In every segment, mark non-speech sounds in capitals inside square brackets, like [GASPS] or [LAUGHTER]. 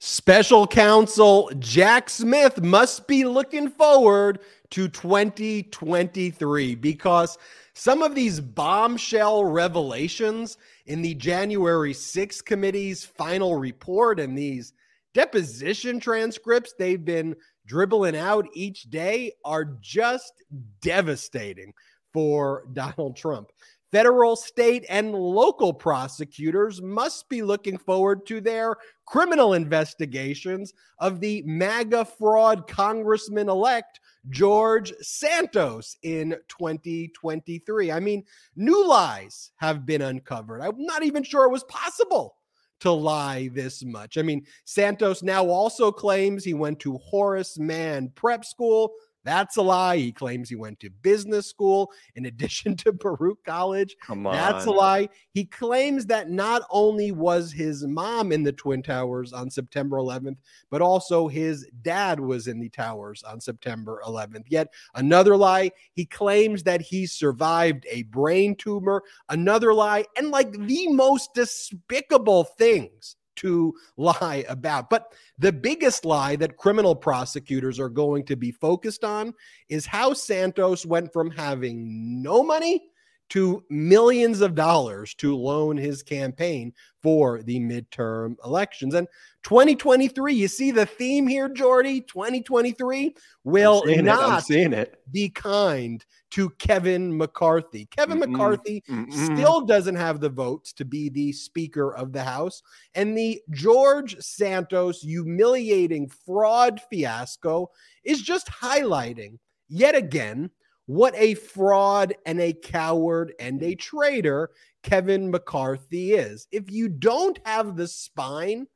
Special counsel Jack Smith must be looking forward to 2023 because some of these bombshell revelations in the January 6th committee's final report and these deposition transcripts they've been dribbling out each day are just devastating for Donald Trump. Federal, state, and local prosecutors must be looking forward to their criminal investigations of the MAGA fraud Congressman elect George Santos in 2023. I mean, new lies have been uncovered. I'm not even sure it was possible to lie this much. I mean, Santos now also claims he went to Horace Mann Prep School that's a lie. He claims he went to business school in addition [LAUGHS] to Baruch College. Come on. That's a lie. He claims that not only was his mom in the Twin Towers on September 11th, but also his dad was in the towers on September 11th. Yet another lie. He claims that he survived a brain tumor. Another lie. And like the most despicable things to lie about. But the biggest lie that criminal prosecutors are going to be focused on is how Santos went from having no money to millions of dollars to loan his campaign for the midterm elections. And 2023, you see the theme here, Jordy? 2023 will not it. be kind to Kevin McCarthy. Kevin Mm-mm. McCarthy Mm-mm. still doesn't have the votes to be the Speaker of the House. And the George Santos humiliating fraud fiasco is just highlighting yet again what a fraud and a coward and a traitor Kevin McCarthy is. If you don't have the spine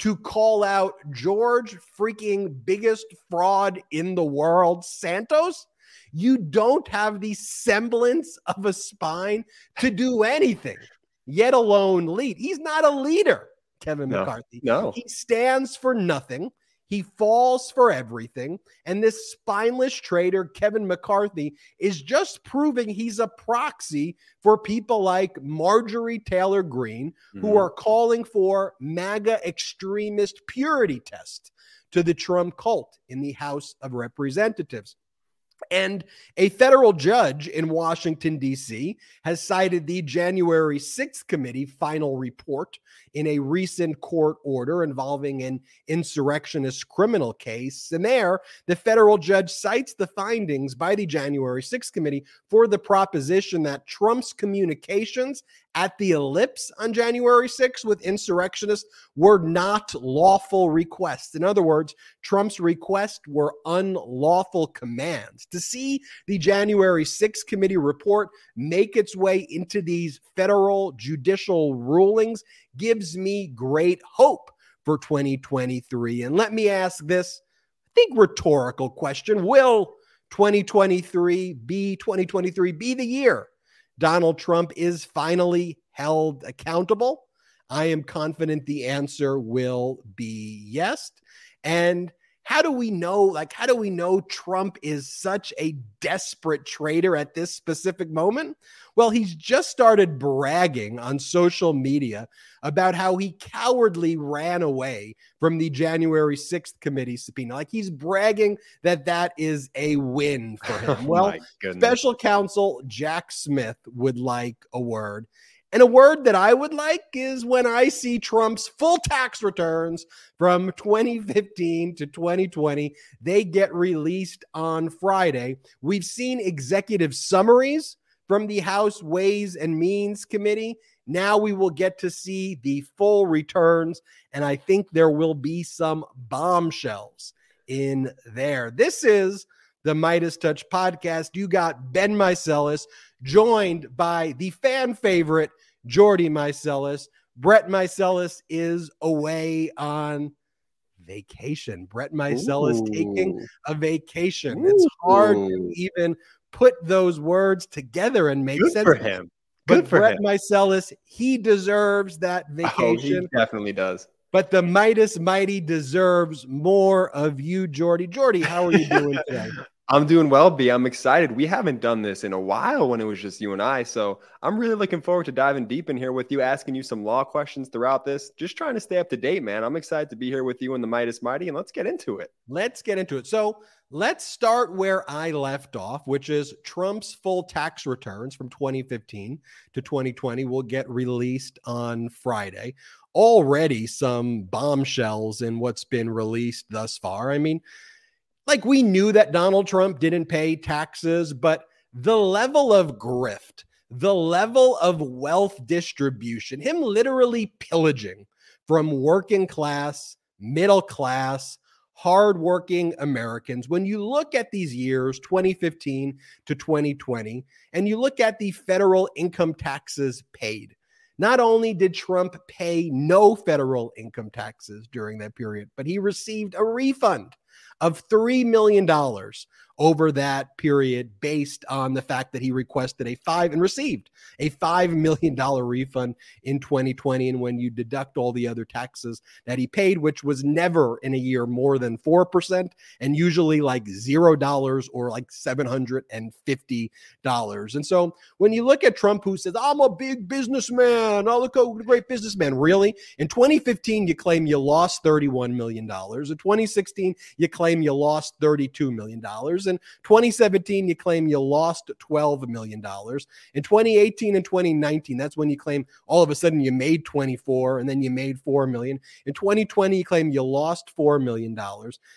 to call out George freaking biggest fraud in the world, Santos, you don't have the semblance of a spine to do anything, yet alone lead. He's not a leader, Kevin no, McCarthy. No. He stands for nothing. He falls for everything. And this spineless traitor, Kevin McCarthy, is just proving he's a proxy for people like Marjorie Taylor Greene, mm-hmm. who are calling for MAGA extremist purity test to the Trump cult in the House of Representatives. And a federal judge in Washington, D.C., has cited the January 6th committee final report in a recent court order involving an insurrectionist criminal case. And there, the federal judge cites the findings by the January 6th committee for the proposition that Trump's communications at the ellipse on January 6th with insurrectionists were not lawful requests. In other words, Trump's requests were unlawful commands. To see the January 6th committee report make its way into these federal judicial rulings gives me great hope for 2023. And let me ask this, I think rhetorical question, will 2023 be 2023 be the year Donald Trump is finally held accountable? I am confident the answer will be yes. And how do we know like how do we know Trump is such a desperate traitor at this specific moment? Well, he's just started bragging on social media about how he cowardly ran away from the January 6th committee subpoena. Like he's bragging that that is a win for [LAUGHS] him. Oh well, special counsel Jack Smith would like a word. And a word that I would like is when I see Trump's full tax returns from 2015 to 2020, they get released on Friday. We've seen executive summaries from the House Ways and Means Committee. Now we will get to see the full returns, and I think there will be some bombshells in there. This is the MeidasTouch podcast. You got Ben Meiselas joined by the fan favorite, Jordy Meiselas. Brett Meiselas is away on vacation. Brett Meiselas Ooh. taking a vacation. Ooh. It's hard to even put those words together and make Good sense for him. Good but for Brett him. He deserves that vacation. Oh, he definitely does. But the Meidas Mighty deserves more of you, Jordy. Jordy, how are you doing [LAUGHS] today? I'm doing well, B. I'm excited. We haven't done this in a while when it was just you and I. So I'm really looking forward to diving deep in here with you, asking you some law questions throughout this. Just trying to stay up to date, man. I'm excited to be here with you in the Meidas Mighty, and let's get into it. Let's get into it. So let's start where I left off, which is Trump's full tax returns from 2015 to 2020 will get released on Friday. Already some bombshells in what's been released thus far. I mean, like we knew that Donald Trump didn't pay taxes, but the level of grift, the level of wealth distribution, him literally pillaging from working class, middle class, hardworking Americans. When you look at these years, 2015 to 2020, and you look at the federal income taxes paid, not only did Trump pay no federal income taxes during that period, but he received a refund of $3 million over that period based on the fact that he requested a five and received a $5 million refund in 2020. And when you deduct all the other taxes that he paid, which was never in a year more than 4% and usually like $0 or like $750. And so when you look at Trump, who says, I'm a big businessman, oh, look, a great businessman. Really? In 2015, you claim you lost $31 million. In 2016, you claim you lost $32 million. In 2017, you claim you lost $12 million. In 2018 and 2019, that's when you claim all of a sudden you made 24 and then you made 4 million. In 2020, you claim you lost $4 million.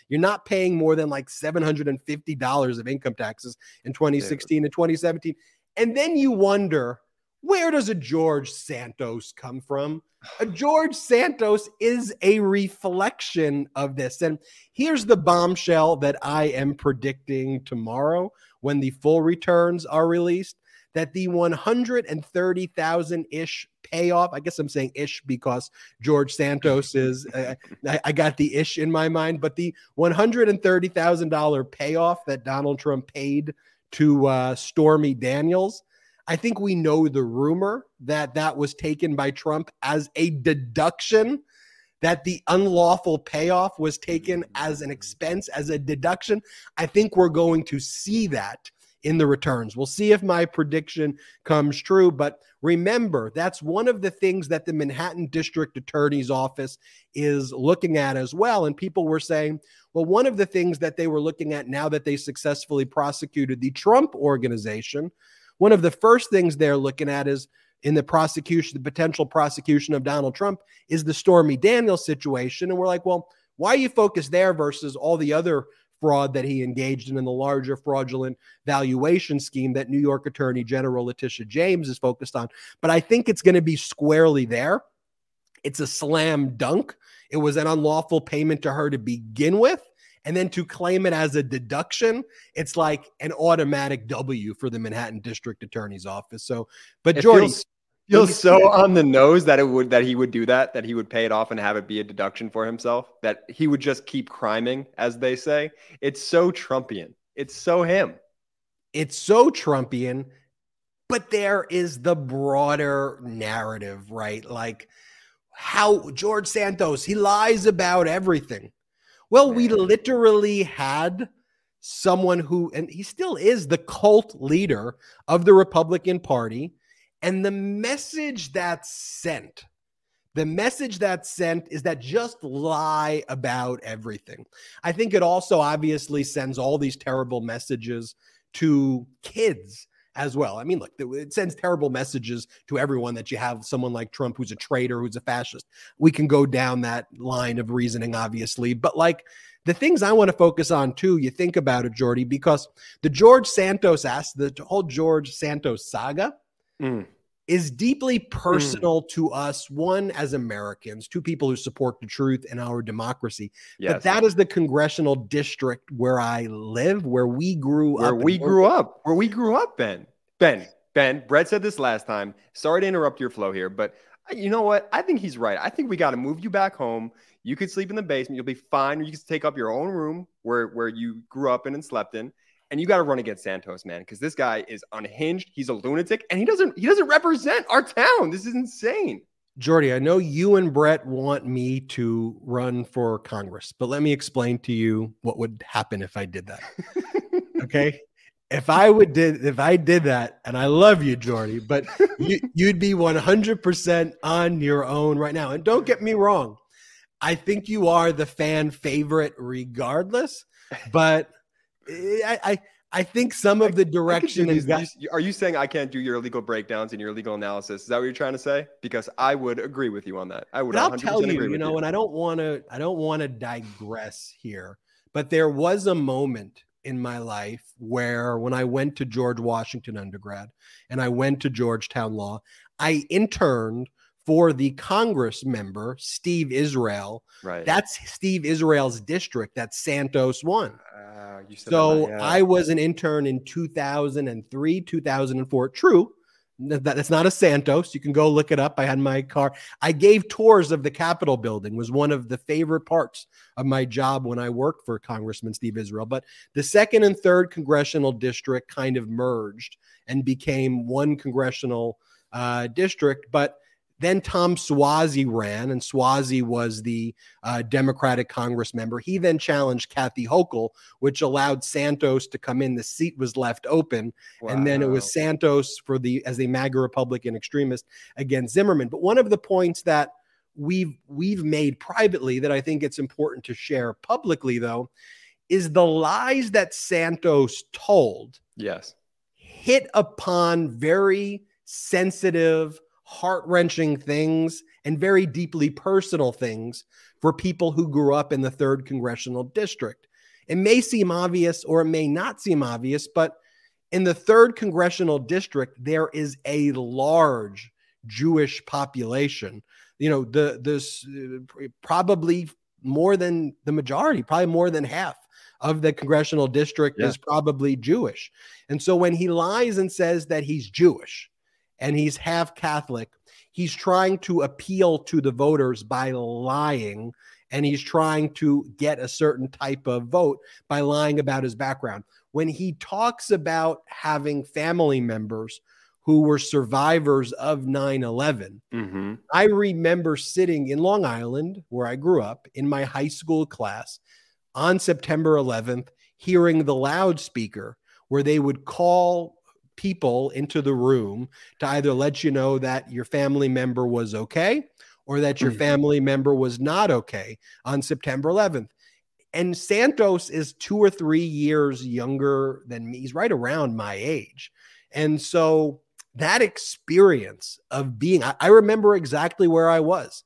You're not paying more than like $750 of income taxes in 2016 and 2017. And then you wonder, where does a George Santos come from? A George Santos is a reflection of this. And here's the bombshell that I am predicting tomorrow when the full returns are released that the 130,000 ish payoff, I guess I'm saying ish because George Santos is, uh, I, I, got the ish in my mind, but the $130,000 payoff that Donald Trump paid to uh, Stormy Daniels I think we know the rumor that that was taken by Trump as a deduction, that the unlawful payoff was taken as an expense, as a deduction. I think we're going to see that in the returns. We'll see if my prediction comes true. But remember, that's one of the things that the Manhattan District Attorney's Office is looking at as well. And people were saying, well, one of the things that they were looking at now that they successfully prosecuted the Trump organization one of the first things they're looking at is in the prosecution, the potential prosecution of Donald Trump is the Stormy Daniels situation. And we're like, well, why are you focused there versus all the other fraud that he engaged in in the larger fraudulent valuation scheme that New York Attorney General Letitia James is focused on? But I think it's going to be squarely there. It's a slam dunk. It was an unlawful payment to her to begin with and then to claim it as a deduction, it's like an automatic W for the Manhattan District Attorney's Office. So, but it Jordy feels, feels so on the nose that it would that he would do that, that he would pay it off and have it be a deduction for himself, that he would just keep criming, as they say. It's so Trumpian. It's so him. It's so Trumpian, but there is the broader narrative, right? Like how George Santos, he lies about everything. Well, we literally had someone who, and he still is the cult leader of the Republican Party. And the message that's sent, the message that's sent is that just lie about everything. I think it also obviously sends all these terrible messages to kids as well. I mean, look, it sends terrible messages to everyone that you have someone like Trump who's a traitor, who's a fascist. We can go down that line of reasoning, obviously, but like the things I want to focus on too, you think about it, Jordy, because the George Santos asked the whole George Santos saga. Mm is deeply personal mm. to us one as americans two people who support the truth and our democracy yes. but that is the congressional district where i live where we grew where up where we grew up. Where we grew up ben. Ben ben brett said this last time. Sorry to interrupt your flow here but uh, you know what? I think he's right. I think we got to move you back home. You could sleep in the basement. You'll be fine you can take up your own room where where you grew up in and slept in and you got to run against Santos, man, because this guy is unhinged. He's a lunatic, and he doesn't he doesn't represent our town. This is insane. Jordy, I know you and Brett want me to run for Congress, but let me explain to you what would happen if I did that. [LAUGHS] Okay. If I would did if I did that, and I love you, Jordy, but [LAUGHS] you, you'd be 100% on your own right now. And don't get me wrong, I think you are the fan favorite regardless. But I, I I think some of the direction got- these, are you saying I can't do your legal breakdowns and your legal analysis? Is that what you're trying to say? Because I would agree with you on that. I would. But I'll tell you, you know, you. and I don't want to, I don't want to digress here, but there was a moment in my life where, when I went to George Washington undergrad and I went to Georgetown Law, I interned for the Congress member, Steve Israel. Right. That's Steve Israel's district that Santos won. Uh, so that, yeah. I was an intern in 2003, 2004. True. That's not a Santos. You can go look it up. I had my car. I gave tours of the Capitol building. Was one of the favorite parts of my job when I worked for Congressman Steve Israel. But the second and third congressional district kind of merged and became one congressional uh, district. But then Tom Suozzi ran, and Suozzi was the uh, Democratic Congress member. He then challenged Kathy Hochul, which allowed Santos to come in. The seat was left open, wow. and then it was Santos for the as a MAGA Republican extremist against Zimmerman. But one of the points that we've we've made privately that I think it's important to share publicly, though, is the lies that Santos told. Yes, hit upon very sensitive heart wrenching things and very deeply personal things for people who grew up in the third congressional district. It may seem obvious or it may not seem obvious, but in the third congressional district, there is a large Jewish population. You know, the this uh, probably more than the majority, probably more than half of the congressional district yeah. is probably Jewish. And so when he lies and says that he's Jewish, and he's half Catholic. He's trying to appeal to the voters by lying, and he's trying to get a certain type of vote by lying about his background. When he talks about having family members who were survivors of 9 11, mm-hmm. I remember sitting in Long Island, where I grew up, in my high school class on September 11th, hearing the loudspeaker where they would call people into the room to either let you know that your family member was okay or that your mm-hmm. family member was not okay on September 11th. And Santos is two or three years younger than me. He's right around my age. And so that experience of being, I, I remember exactly where I was.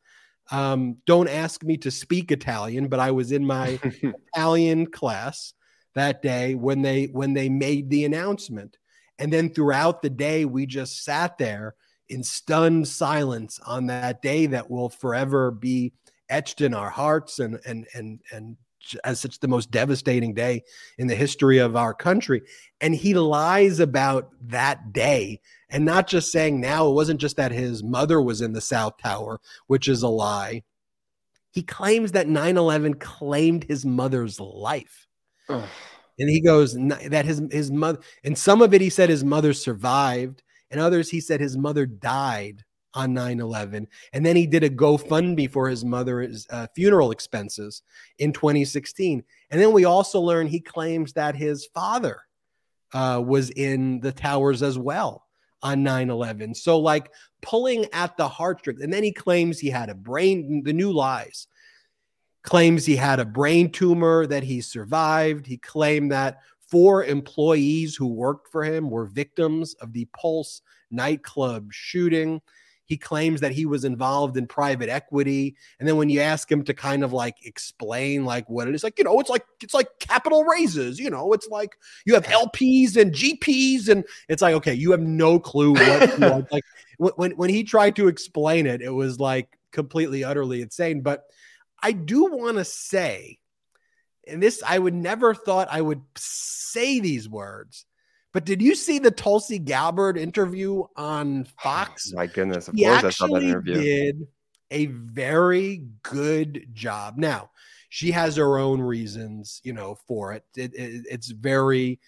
Um, don't ask me to speak Italian, but I was in my [LAUGHS] Italian class that day when they when they made the announcement and then throughout the day, we just sat there in stunned silence on that day that will forever be etched in our hearts and and and and as such the most devastating day in the history of our country. And he lies about that day and not just saying now it wasn't just that his mother was in the south tower which is a lie. He claims that 9-11 claimed his mother's life. Ugh and he goes that his his mother and some of it he said his mother survived and others he said his mother died on 9-11 and then he did a gofundme for his mother's uh, funeral expenses in 2016 and then we also learned he claims that his father uh, was in the towers as well on 9-11 so like pulling at the heartstrings and then he claims he had a brain the new lies claims he had a brain tumor that he survived. He claimed that four employees who worked for him were victims of the Pulse nightclub shooting. He claims that he was involved in private equity. And then when you ask him to kind of like explain like what it is, like, you know, it's like it's like capital raises, you know, it's like you have LPs and GPs, and it's like, okay, you have no clue what you [LAUGHS] want. like when when he tried to explain it, it was like completely utterly insane. But I do want to say, and this I would never thought I would say these words, but did you see the Tulsi Gabbard interview on Fox? Oh, my goodness, of he course I saw that interview. Did a very good job. Now she has her own reasons, you know, for it. it, it it's very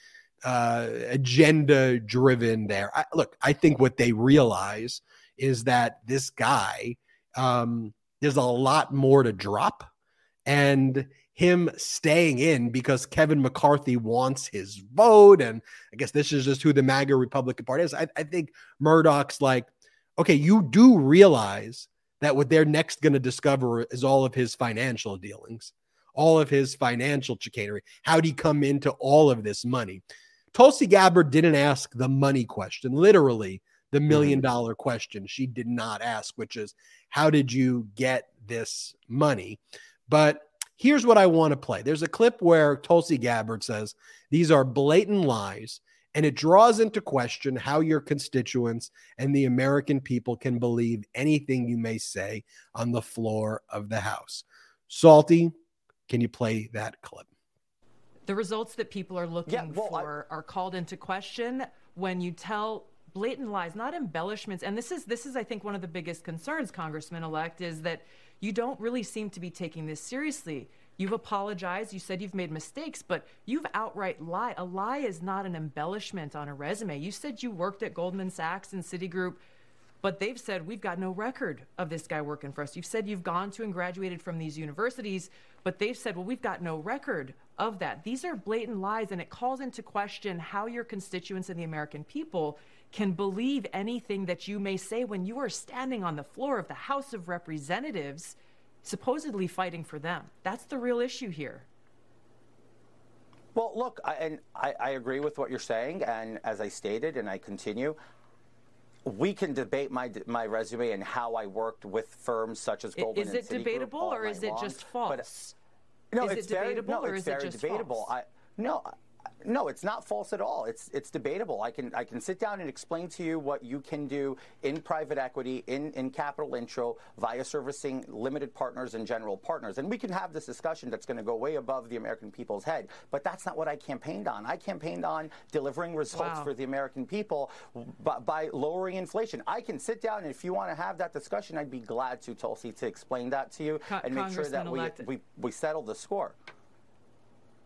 uh, agenda driven there. I, look, I think what they realize is that this guy um, there's a lot more to drop. and him staying in because Kevin McCarthy wants his vote. And I guess this is just who the MAGA Republican Party is. I, I think Murdoch's like, okay, you do realize that what they're next going to discover is all of his financial dealings, all of his financial chicanery. How'd he come into all of this money? Tulsi Gabbard didn't ask the money question, literally the million mm-hmm. question she did not ask, which is, how did you get this money? But here's what I want to play. There's a clip where Tulsi Gabbard says, These are blatant lies. And it draws into question how your constituents and the American people can believe anything you may say on the floor of the House. Salty, can you play that clip? The results that people are looking yeah, well, for I... are called into question when you tell blatant lies, not embellishments. And this is this is I think one of the biggest concerns, Congressman elect, is that you don't really seem to be taking this seriously. You've apologized. You said you've made mistakes, but you've outright lied. A lie is not an embellishment on a resume. You said you worked at Goldman Sachs and Citigroup, but they've said we've got no record of this guy working for us. You've said you've gone to and graduated from these universities, but they've said, well, we've got no record of that. These are blatant lies, and it calls into question how your constituents and the American people can believe anything that you may say when you are standing on the floor of the House of Representatives, supposedly fighting for them. That's the real issue here. Well, look, I, and I, I agree with what you're saying, and as I stated, and I continue, we can debate my my resume and how I worked with firms such as Goldman. Is it debatable or is it long, just false? But, no, is it's it debatable very, no, or is it just debatable. false? I, no, no, it's not false at all. It's it's debatable. I can I can sit down and explain to you what you can do in private equity, in in capital intro, via servicing limited partners and general partners, and we can have this discussion that's going to go way above the American people's head. But that's not what I campaigned on. I campaigned on delivering results wow. for the American people by, by lowering inflation. I can sit down and if you want to have that discussion, I'd be glad to, Tulsi, to explain that to you and make sure that we, we we settle the score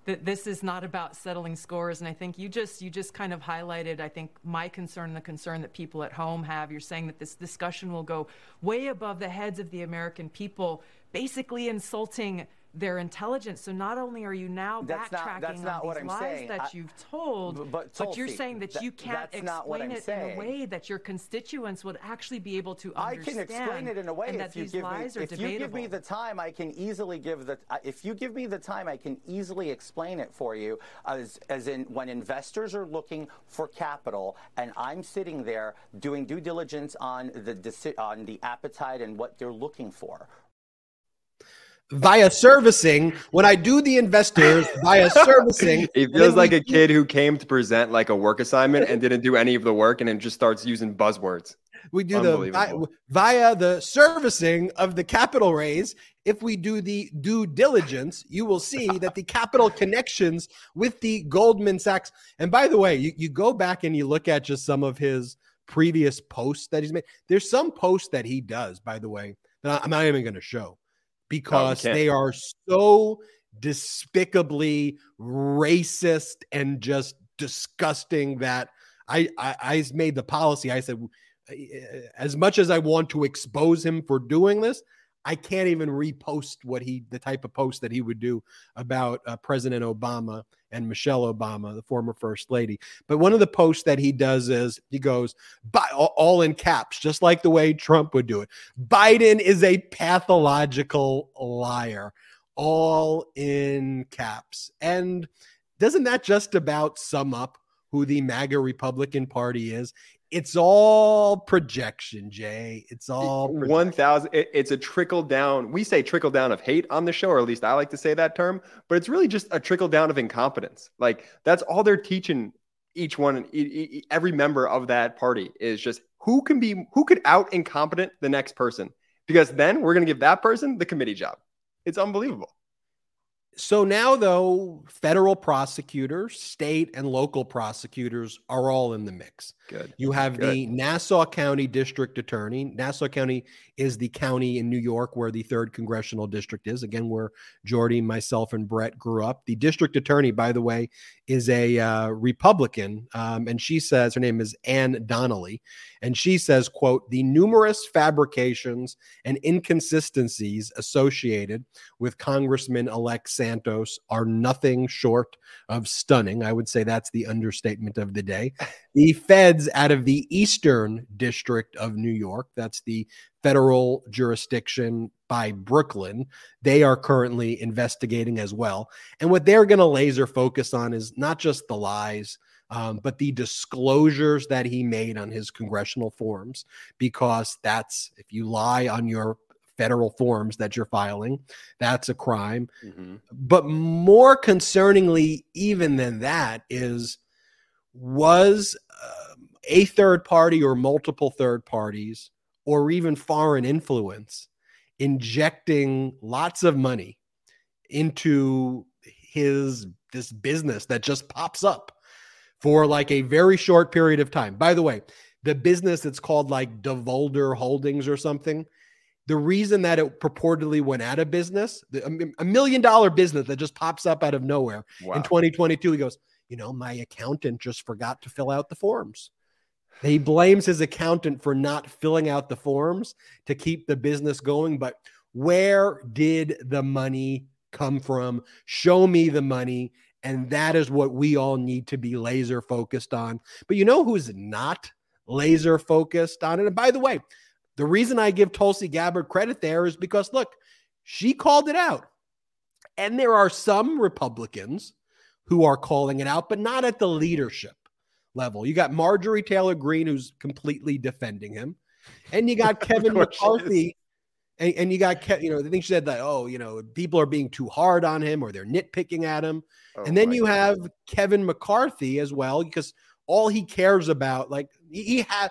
that this is not about settling scores. And i think you just you just kind of highlighted i think my concern the concern that people at home have. You're saying that this discussion will go way above the heads of the american people basically insulting their intelligence. So not only are you now that's backtracking not, not on these I'm lies saying. that I, you've told, but, but you're saying that, that you can't explain it saying. in a way that your constituents would actually be able to understand. I can explain it in a way if you give me if debatable. you give me the time, I can easily give the if you give me the time, I can easily explain it for you as as in when investors are looking for capital and I'm sitting there doing due diligence on the on the appetite and what they're looking for via servicing when I do the investors via [LAUGHS] servicing. He feels like a kid who came to present like a work assignment and didn't do any of the work and then just starts using buzzwords. We do the via, via the servicing of the capital raise. If we do the due diligence, you will see [LAUGHS] that the capital connections with the Goldman Sachs. And by the way, you, you go back and you look at just some of his previous posts that he's made. There's some posts that he does, by the way, that I'm not even going to show because no, they are so despicably racist and just disgusting that I, I I made the policy. I said, as much as I want to expose him for doing this, I can't even repost what he the type of post that he would do about uh, President Obama and Michelle Obama, the former first lady. But one of the posts that he does is he goes by all in caps, just like the way Trump would do it. Biden is a pathological liar, all in caps. And doesn't that just about sum up who the MAGA Republican Party is? It's all projection, Jay. It's all one thousand. It's a trickle down. We say trickle down of hate on the show, or at least I like to say that term. But it's really just a trickle down of incompetence. Like that's all they're teaching each one, every member of that party is just who can be who could out incompetent the next person. Because then we're going to give that person the committee job. It's unbelievable. So now, though, federal prosecutors, state and local prosecutors are all in the mix. Good. You have Good. the Nassau County District Attorney. Nassau County is the county in New York where the third congressional district is. Again, where Jordy, myself, and Brett grew up. The district attorney, by the way, is a uh, Republican, um, and she says her name is Anne Donnelly, and she says, "quote The numerous fabrications and inconsistencies associated with Congressman-elect Santos are nothing short of stunning." I would say that's the understatement of the day. [LAUGHS] The out of the Eastern District of New York, that's the federal jurisdiction by Brooklyn. They are currently investigating as well. And what they're going to laser focus on is not just the lies, um, but the disclosures that he made on his congressional forms, because that's if you lie on your federal forms that you're filing, that's a crime. Mm-hmm. But more concerningly, even than that, is was uh, a third party or multiple third parties or even foreign influence injecting lots of money into his this business that just pops up for like a very short period of time. By the way, the business it's called like DeVolder Holdings or something. The reason that it purportedly went out of business, a million dollar business that just pops up out of nowhere wow. in 2022, he goes, you know, my accountant just forgot to fill out the forms. He blames his accountant for not filling out the forms to keep the business going. But where did the money come from? Show me the money. And that is what we all need to be laser focused on. But you know who's not laser focused on it? And by the way, the reason I give Tulsi Gabbard credit there is because, look, she called it out. And there are some Republicans who are calling it out, but not at the leadership level. You got Marjorie Taylor Greene, who's completely defending him, and you got [LAUGHS] Kevin McCarthy. And, and, you got, Ke- you know, I think she said that, oh, you know, people are being too hard on him or they're nitpicking at him. Oh, and then you God. have Kevin McCarthy as well, because all he cares about, like, he, he had,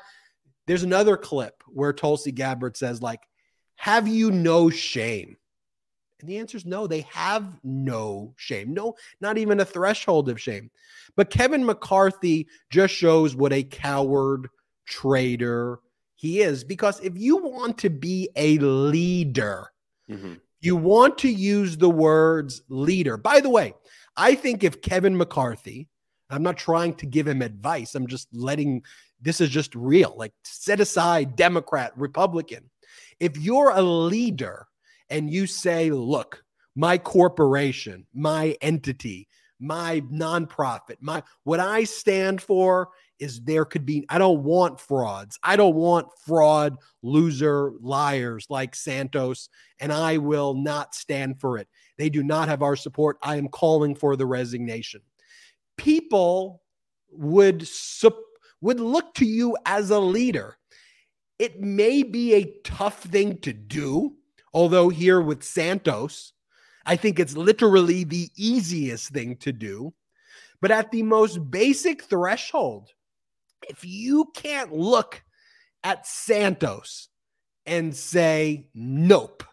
there's another clip where Tulsi Gabbard says, like, have you no shame? And the answer is no, they have no shame. No, not even a threshold of shame. But Kevin McCarthy just shows what a coward traitor he is. Because if you want to be a leader, mm-hmm. you want to use the words leader. By the way, I think if Kevin McCarthy, I'm not trying to give him advice, I'm just letting this is just real. Like, set aside Democrat, Republican. If you're a leader, and you say, look, my corporation, my entity, my nonprofit, my what I stand for is there could be I don't want frauds. I don't want fraud, loser, liars like Santos, and I will not stand for it. They do not have our support. I am calling for the resignation. People would would look to you as a leader. It may be a tough thing to do Although here with Santos, I think it's literally the easiest thing to do. But at the most basic threshold, if you can't look at Santos and say, nope,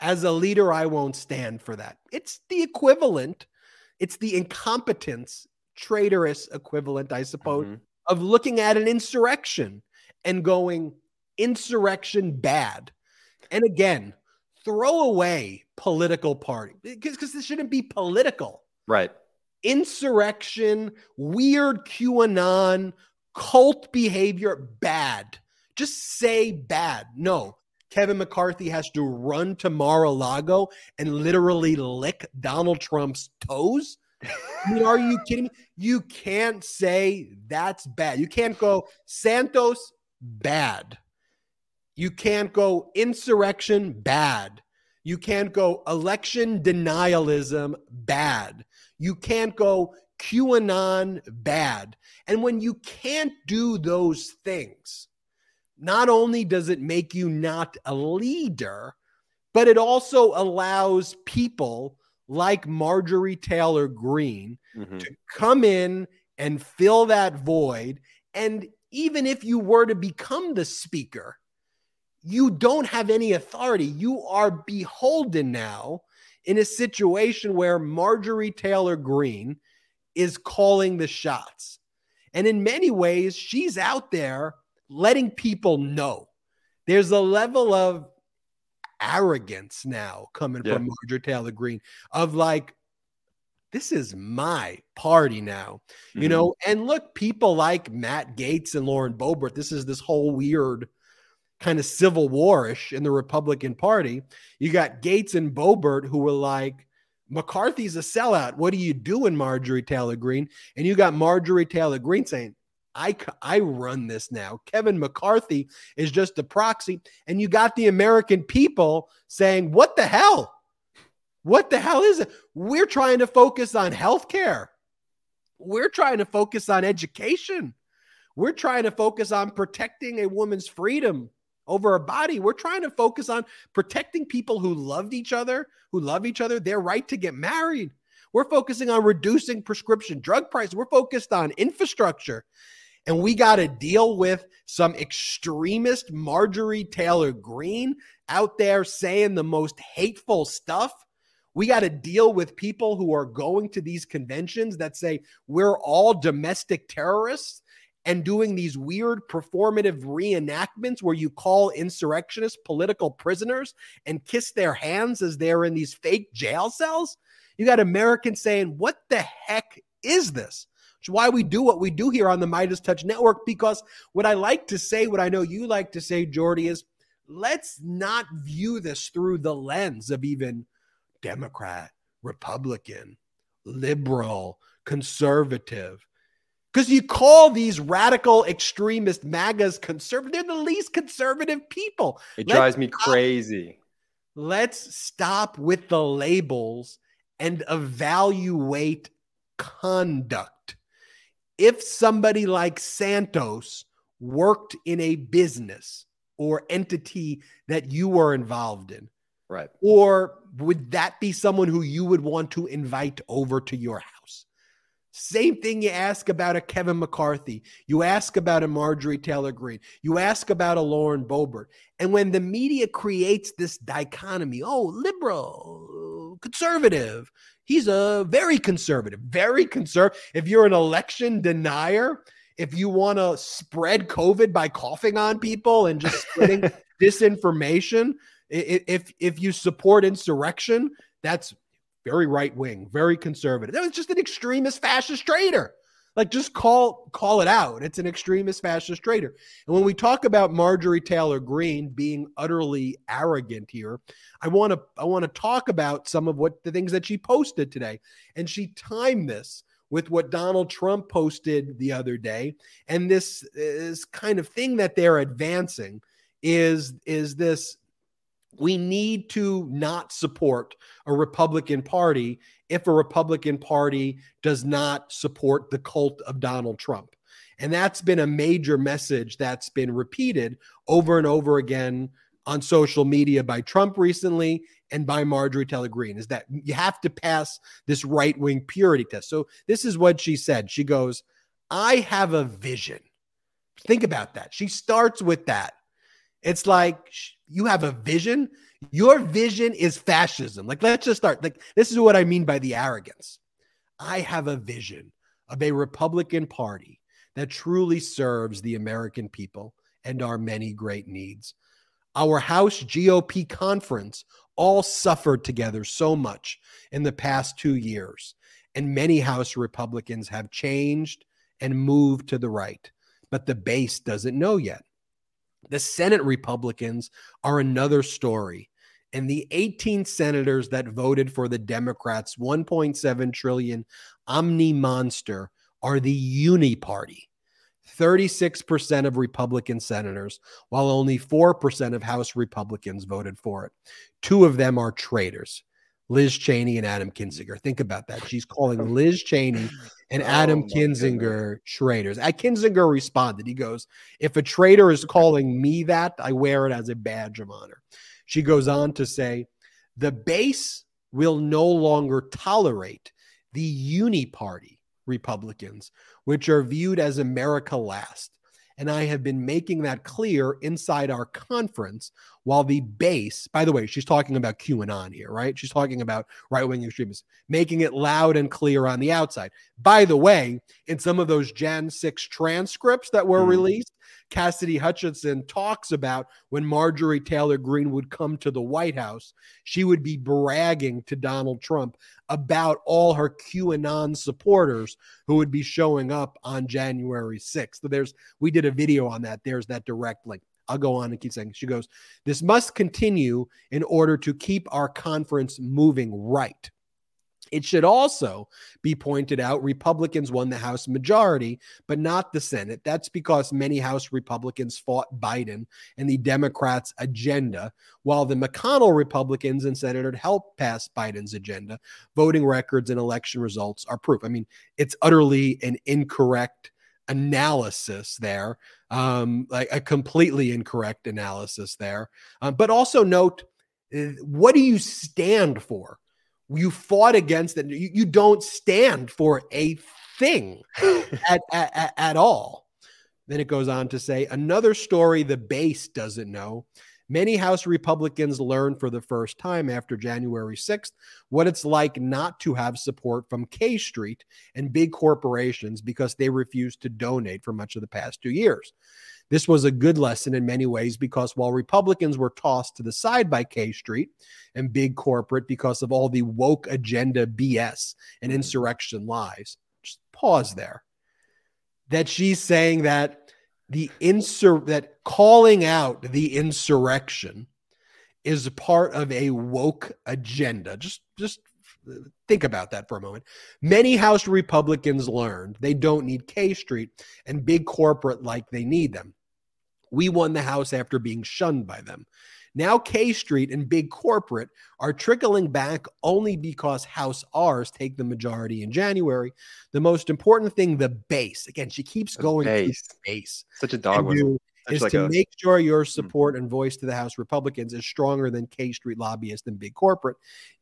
as a leader, I won't stand for that. It's the equivalent, it's the incompetence, traitorous equivalent, I suppose, mm-hmm. of looking at an insurrection and going, insurrection bad. And again, throw away political party because this shouldn't be political. Right. Insurrection, weird QAnon, cult behavior, bad. Just say bad. No. Kevin McCarthy has to run to Mar-a-Lago and literally lick Donald Trump's toes. I mean, are you kidding me? You can't say that's bad. You can't go Santos bad. You can't go insurrection bad. You can't go election denialism bad. You can't go QAnon bad. And when you can't do those things, not only does it make you not a leader, but it also allows people like Marjorie Taylor Greene mm-hmm. to come in and fill that void. And even if you were to become the speaker, you don't have any authority. You are beholden now in a situation where Marjorie Taylor Greene is calling the shots. And in many ways, she's out there letting people know there's a level of arrogance now coming yeah. from Marjorie Taylor Greene of like, this is my party now, mm-hmm. you know. And look, people like Matt Gaetz and Lauren Boebert, this is this whole weird kind of civil warish in the Republican Party. You got Gaetz and Boebert who were like, McCarthy's a sellout. What are you doing, Marjorie Taylor Greene? And you got Marjorie Taylor Greene saying, I, I run this now. Kevin McCarthy is just a proxy. And you got the American people saying, What the hell? What the hell is it? We're trying to focus on healthcare. We're trying to focus on education. We're trying to focus on protecting a woman's freedom over a body. We're trying to focus on protecting people who loved each other, who love each other, their right to get married. We're focusing on reducing prescription drug prices. We're focused on infrastructure. And we got to deal with some extremist Marjorie Taylor Greene out there saying the most hateful stuff. We got to deal with people who are going to these conventions that say we're all domestic terrorists and doing these weird performative reenactments where you call insurrectionists political prisoners and kiss their hands as they're in these fake jail cells. You got Americans saying, What the heck is this? Is why we do what we do here on the MeidasTouch Network. Because what I like to say, what I know you like to say, Jordy, is let's not view this through the lens of even Democrat, Republican, liberal, conservative because you call these radical extremist MAGAs conservative. They're the least conservative people. It let's drives me stop, crazy. Let's stop with the labels and evaluate conduct. If somebody like Santos worked in a business or entity that you were involved in, right? Or would that be someone who you would want to invite over to your house? Same thing you ask about a Kevin McCarthy. You ask about a Marjorie Taylor Greene. You ask about a Lauren Boebert. And when the media creates this dichotomy, oh, liberal, conservative, he's a very conservative, very conservative. If you're an election denier, if you want to spread COVID by coughing on people and just spreading [LAUGHS] disinformation, if if you support insurrection, that's very right wing, very conservative. That was just an extremist fascist traitor. Like just call call it out. It's an extremist fascist traitor. And when we talk about Marjorie Taylor Greene being utterly arrogant here, I want to I want to talk about some of what the things that she posted today. And she timed this with what Donald Trump posted the other day. And this is kind of thing that they're advancing is is this we need to not support a Republican Party if a Republican Party does not support the cult of Donald Trump. And that's been a major message that's been repeated over and over again on social media by Trump recently and by Marjorie Taylor Greene is that you have to pass this right wing purity test. So, this is what she said. She goes, I have a vision. Think about that. She starts with that. It's like you have a vision. Your vision is fascism. Like, let's just start. Like, this is what I mean by the arrogance. I have a vision of a Republican Party that truly serves the American people and our many great needs. Our House GOP conference all suffered together so much in the past two years, and many House Republicans have changed and moved to the right, but the base doesn't know yet. The Senate Republicans are another story. And the 18 senators that voted for the Democrats' 1.7 trillion omni monster are the uni party. 36% of Republican senators, while only 4% of House Republicans voted for it. Two of them are traitors. Liz Cheney and Adam Kinzinger. Think about that. She's calling [LAUGHS] Liz Cheney and oh, Adam Kinzinger traitors. At Kinzinger responded. He goes, If a traitor is calling me that, I wear it as a badge of honor. She goes on to say, The base will no longer tolerate the uni party Republicans, which are viewed as America last. And I have been making that clear inside our conference while the base, by the way, she's talking about QAnon here, right? She's talking about right wing extremists, making it loud and clear on the outside. By the way, in some of those Jan 6 transcripts that were mm. released, Cassidy Hutchinson talks about when Marjorie Taylor Greene would come to the White House, she would be bragging to Donald Trump about all her QAnon supporters who would be showing up on January 6th. So there's we did a video on that. There's that direct link. I'll go on and keep saying. She goes, This must continue in order to keep our conference moving right. It should also be pointed out Republicans won the House majority, but not the Senate. That's because many House Republicans fought Biden and the Democrats' agenda, while the McConnell Republicans and Senators helped pass Biden's agenda. Voting records and election results are proof. I mean, it's utterly an incorrect analysis there, um, like a completely incorrect analysis there. Um, but also note uh, what do you stand for? you fought against it. You, you don't stand for a thing [GASPS] at, at, at all. Then it goes on to say another story the base doesn't know. Many House Republicans learned for the first time after January 6th what it's like not to have support from K Street and big corporations because they refused to donate for much of the past two years. This was a good lesson in many ways because while Republicans were tossed to the side by K Street and big corporate because of all the woke agenda BS and mm-hmm. insurrection lies, just pause there. That she's saying that the insur that calling out the insurrection is part of a woke agenda. Just just think about that for a moment. Many House Republicans learned they don't need K Street and big corporate like they need them. We won the House after being shunned by them. Now, K Street and big corporate are trickling back only because House R's take the majority in January. The most important thing, the base. Again, she keeps going base. to base. Such a dog is like to a, make sure your hmm. support and voice to the House Republicans is stronger than K Street lobbyists and big corporate.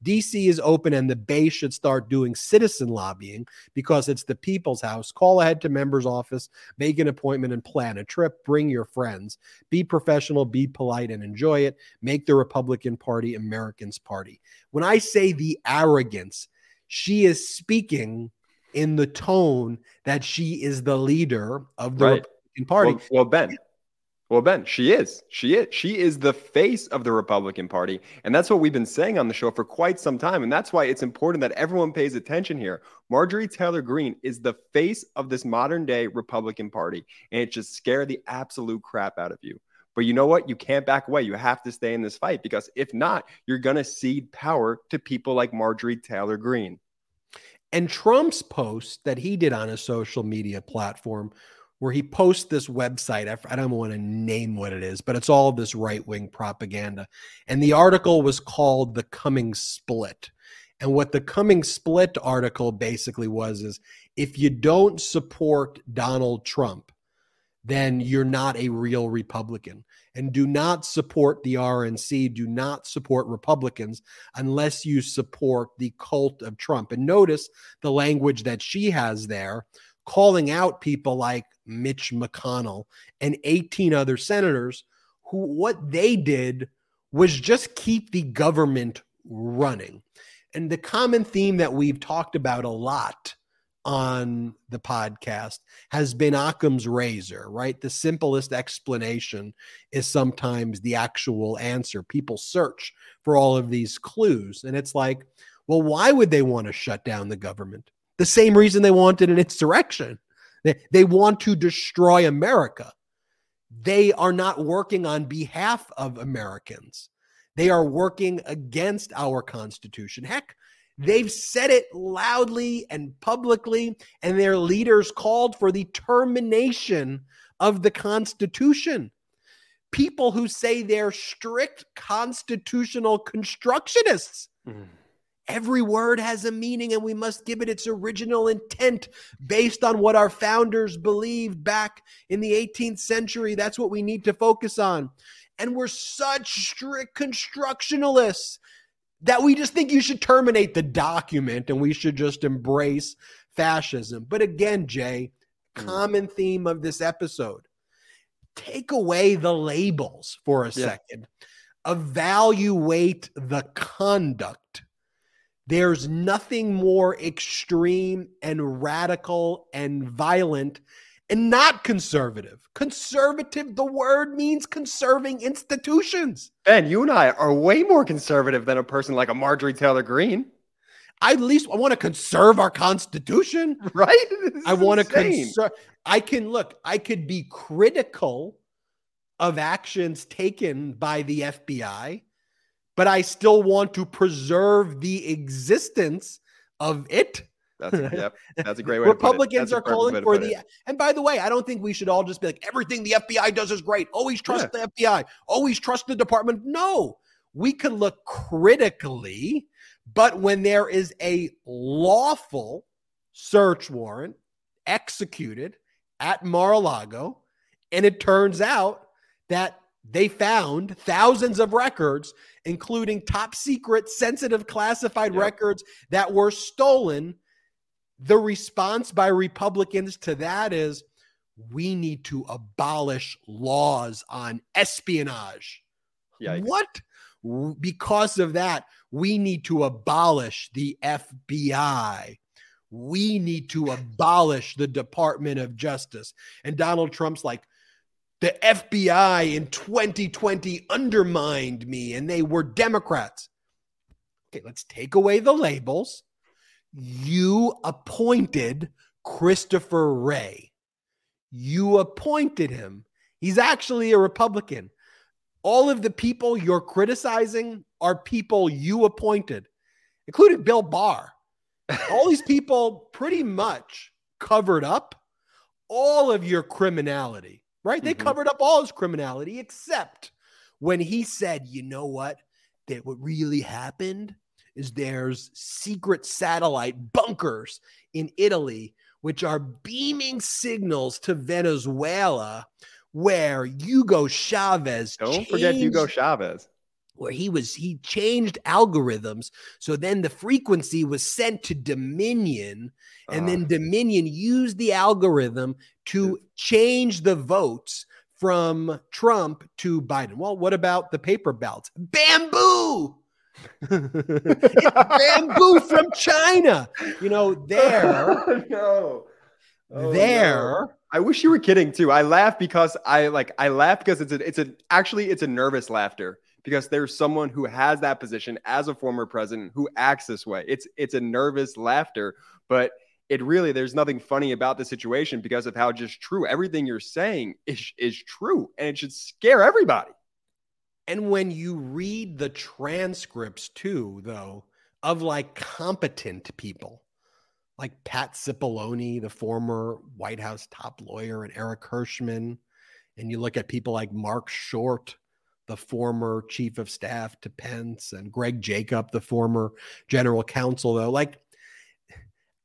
DC is open, and the base should start doing citizen lobbying because it's the people's house. Call ahead to member's office, make an appointment, and plan a trip. Bring your friends. Be professional, be polite, and enjoy it. Make the Republican Party Americans' party. When I say the arrogance, she is speaking in the tone that she is the leader of the right. Republican Party. Well, well Ben, well, Ben, she is. She is. She is the face of the Republican Party. And that's what we've been saying on the show for quite some time. And that's why it's important that everyone pays attention here. Marjorie Taylor Greene is the face of this modern day Republican Party. And it just scared the absolute crap out of you. But you know what? You can't back away. You have to stay in this fight because if not, you're going to cede power to people like Marjorie Taylor Greene. And Trump's post that he did on a social media platform where he posts this website. I don't want to name what it is, but it's all this right wing propaganda. And the article was called The Coming Split. And what the Coming Split article basically was is if you don't support Donald Trump, then you're not a real Republican. And do not support the RNC, do not support Republicans unless you support the cult of Trump. And notice the language that she has there calling out people like Mitch McConnell and 18 other senators who what they did was just keep the government running. And the common theme that we've talked about a lot on the podcast has been Occam's razor, right? The simplest explanation is sometimes the actual answer. People search for all of these clues. And it's like, well, why would they want to shut down the government? The same reason they wanted an insurrection. They, they want to destroy America. They are not working on behalf of Americans. They are working against our Constitution. Heck, they've said it loudly and publicly, and their leaders called for the termination of the Constitution. People who say they're strict constitutional constructionists. Mm. Every word has a meaning, and we must give it its original intent based on what our founders believed back in the 18th century. That's what we need to focus on. And we're such strict constructionalists that we just think you should terminate the document and we should just embrace fascism. But again, Jay, hmm. common theme of this episode take away the labels for a yeah. second. evaluate the conduct. There's nothing more extreme and radical and violent and not conservative. Conservative, the word means conserving institutions. Ben, you and I are way more conservative than a person like a Marjorie Taylor Greene. I at least I want to conserve our constitution, [LAUGHS] right? I want to conserve. I can look. I could be critical of actions taken by the FBI, but I still want to preserve the existence of it. That's a, [LAUGHS] yep, that's a great way. Republicans are calling for the. It. And by the way, I don't think we should all just be like everything the FBI does is great. Always trust yeah. the FBI. Always trust the department. No, we can look critically, but when there is a lawful search warrant executed at Mar-a-Lago, and it turns out that they found thousands of records, including top secret, sensitive, classified yep. records that were stolen. The response by Republicans to that is we need to abolish laws on espionage. Yikes. What? Because of that, we need to abolish the FBI. We need to abolish the Department of Justice. And Donald Trump's like, the FBI in 2020 undermined me and they were Democrats. Okay, let's take away the labels. You appointed Christopher Wray. You appointed him. He's actually a Republican. All of the people you're criticizing are people you appointed, including Bill Barr. All these people pretty much covered up all of your criminality right? They mm-hmm. covered up all his criminality except when he said, you know what? That what really happened is there's secret satellite bunkers in Italy, which are beaming signals to Venezuela where Hugo Chavez. Don't changed, forget Hugo Chavez. Where he was, he changed algorithms. So then the frequency was sent to Dominion, and uh, then Dominion used the algorithm to change the votes from Trump to Biden. Well, what about the paper ballots? Bamboo. [LAUGHS] bamboo from China. You know, there. [LAUGHS] Oh, no. Oh, there. No. I wish you were kidding too. I laugh because I like I laugh because it's a it's a actually it's a nervous laughter because there's someone who has that position as a former president who acts this way. It's it's a nervous laughter, but it really there's nothing funny about the situation because of how just true everything you're saying is is true and it should scare everybody. And when you read the transcripts too, though, of like competent people, like Pat Cipollone, the former White House top lawyer, and Eric Herschmann, and you look at people like Marc Short, the former chief of staff to Pence, and Greg Jacob, the former general counsel, though, like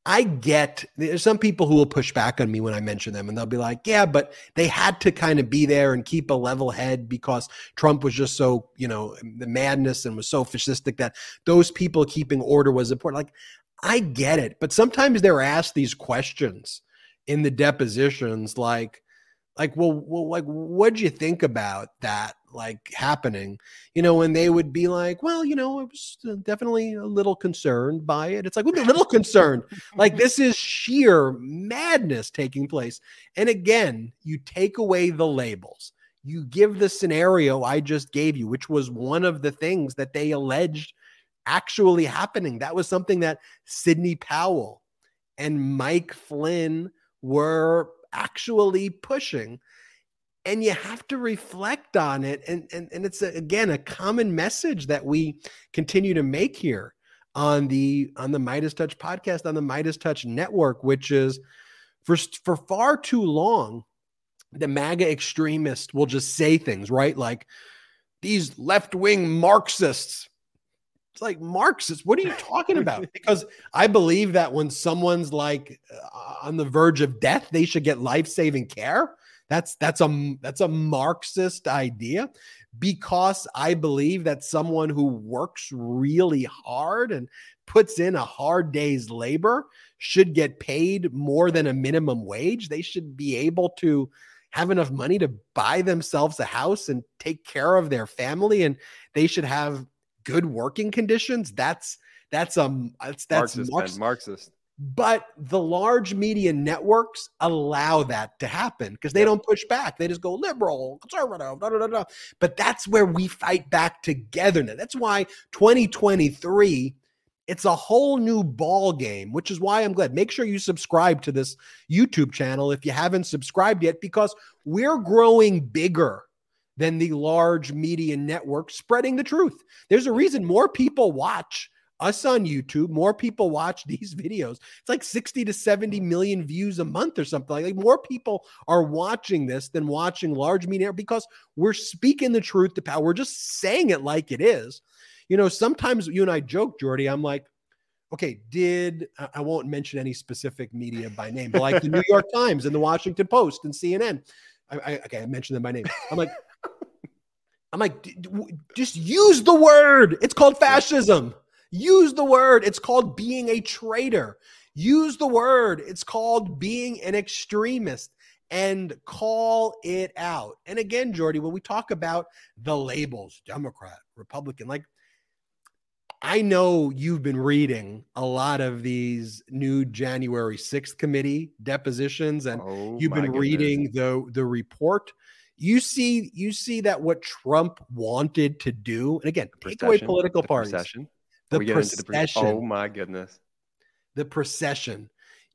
I get there's some people who will push back on me when I mention them, and they'll be like, "Yeah, but they had to kind of be there and keep a level head because Trump was just so, you know, the madness and was so fascistic that those people keeping order was important." Like, I get it, but sometimes they're asked these questions in the depositions, like, like, well, well, like, what'd you think about that? Like happening, you know, and they would be like, well, you know, I was definitely a little concerned by it. It's like, we'd be a little [LAUGHS] concerned. like this is sheer madness taking place. And again, you take away the labels. You give the scenario I just gave you, which was one of the things that they alleged actually happening. That was something that Sidney Powell and Mike Flynn were actually pushing and you have to reflect on it and and, and it's a, again a common message that we continue to make here on the on the MeidasTouch podcast on the MeidasTouch network which is for for far too long the maga extremists will just say things right? Like these left-wing marxists. It's like marxists? What are you talking [LAUGHS] about? Because i believe that when someone's like uh, on the verge of death they should get life-saving care that's that's a that's a Marxist idea because I believe that someone who works really hard and puts in a hard day's labor should get paid more than a minimum wage. They should be able to have enough money to buy themselves a house and take care of their family and they should have good working conditions. That's that's um that's that's Marxist. Marxist. Marxist. But the large media networks allow that to happen because they don't push back. They just go liberal, conservative, da, da, da, da. But that's where we fight back together. Now, that's why 2023 it's a whole new ball game, which is why I'm glad. Make sure you subscribe to this YouTube channel if you haven't subscribed yet, because we're growing bigger than the large media networks spreading the truth. There's a reason more people watch us on YouTube, more people watch [LAUGHS] these videos. It's like 60 to 70 million views a month or something like, like more people are watching this than watching large media because we're speaking the truth to power. We're just saying it like it is. You know, sometimes you and I joke, Jordy. I'm like, okay, did I won't mention any specific media by name, but like the New York Times and the Washington Post and CNN. I, I okay, I mentioned them by name. I'm like, [LAUGHS] I'm like, just use the word. It's called fascism. Use the word. It's called being a traitor. Use the word. It's called being an extremist and call it out. And again, Jordy, when we talk about the labels, Democrat, Republican, like I know you've been reading a lot of these new January 6th committee depositions and oh, you've been goodness. reading the the report. You see you see that what Trump wanted to do and again, take away political parties. Procession. The procession. The, oh my goodness. The procession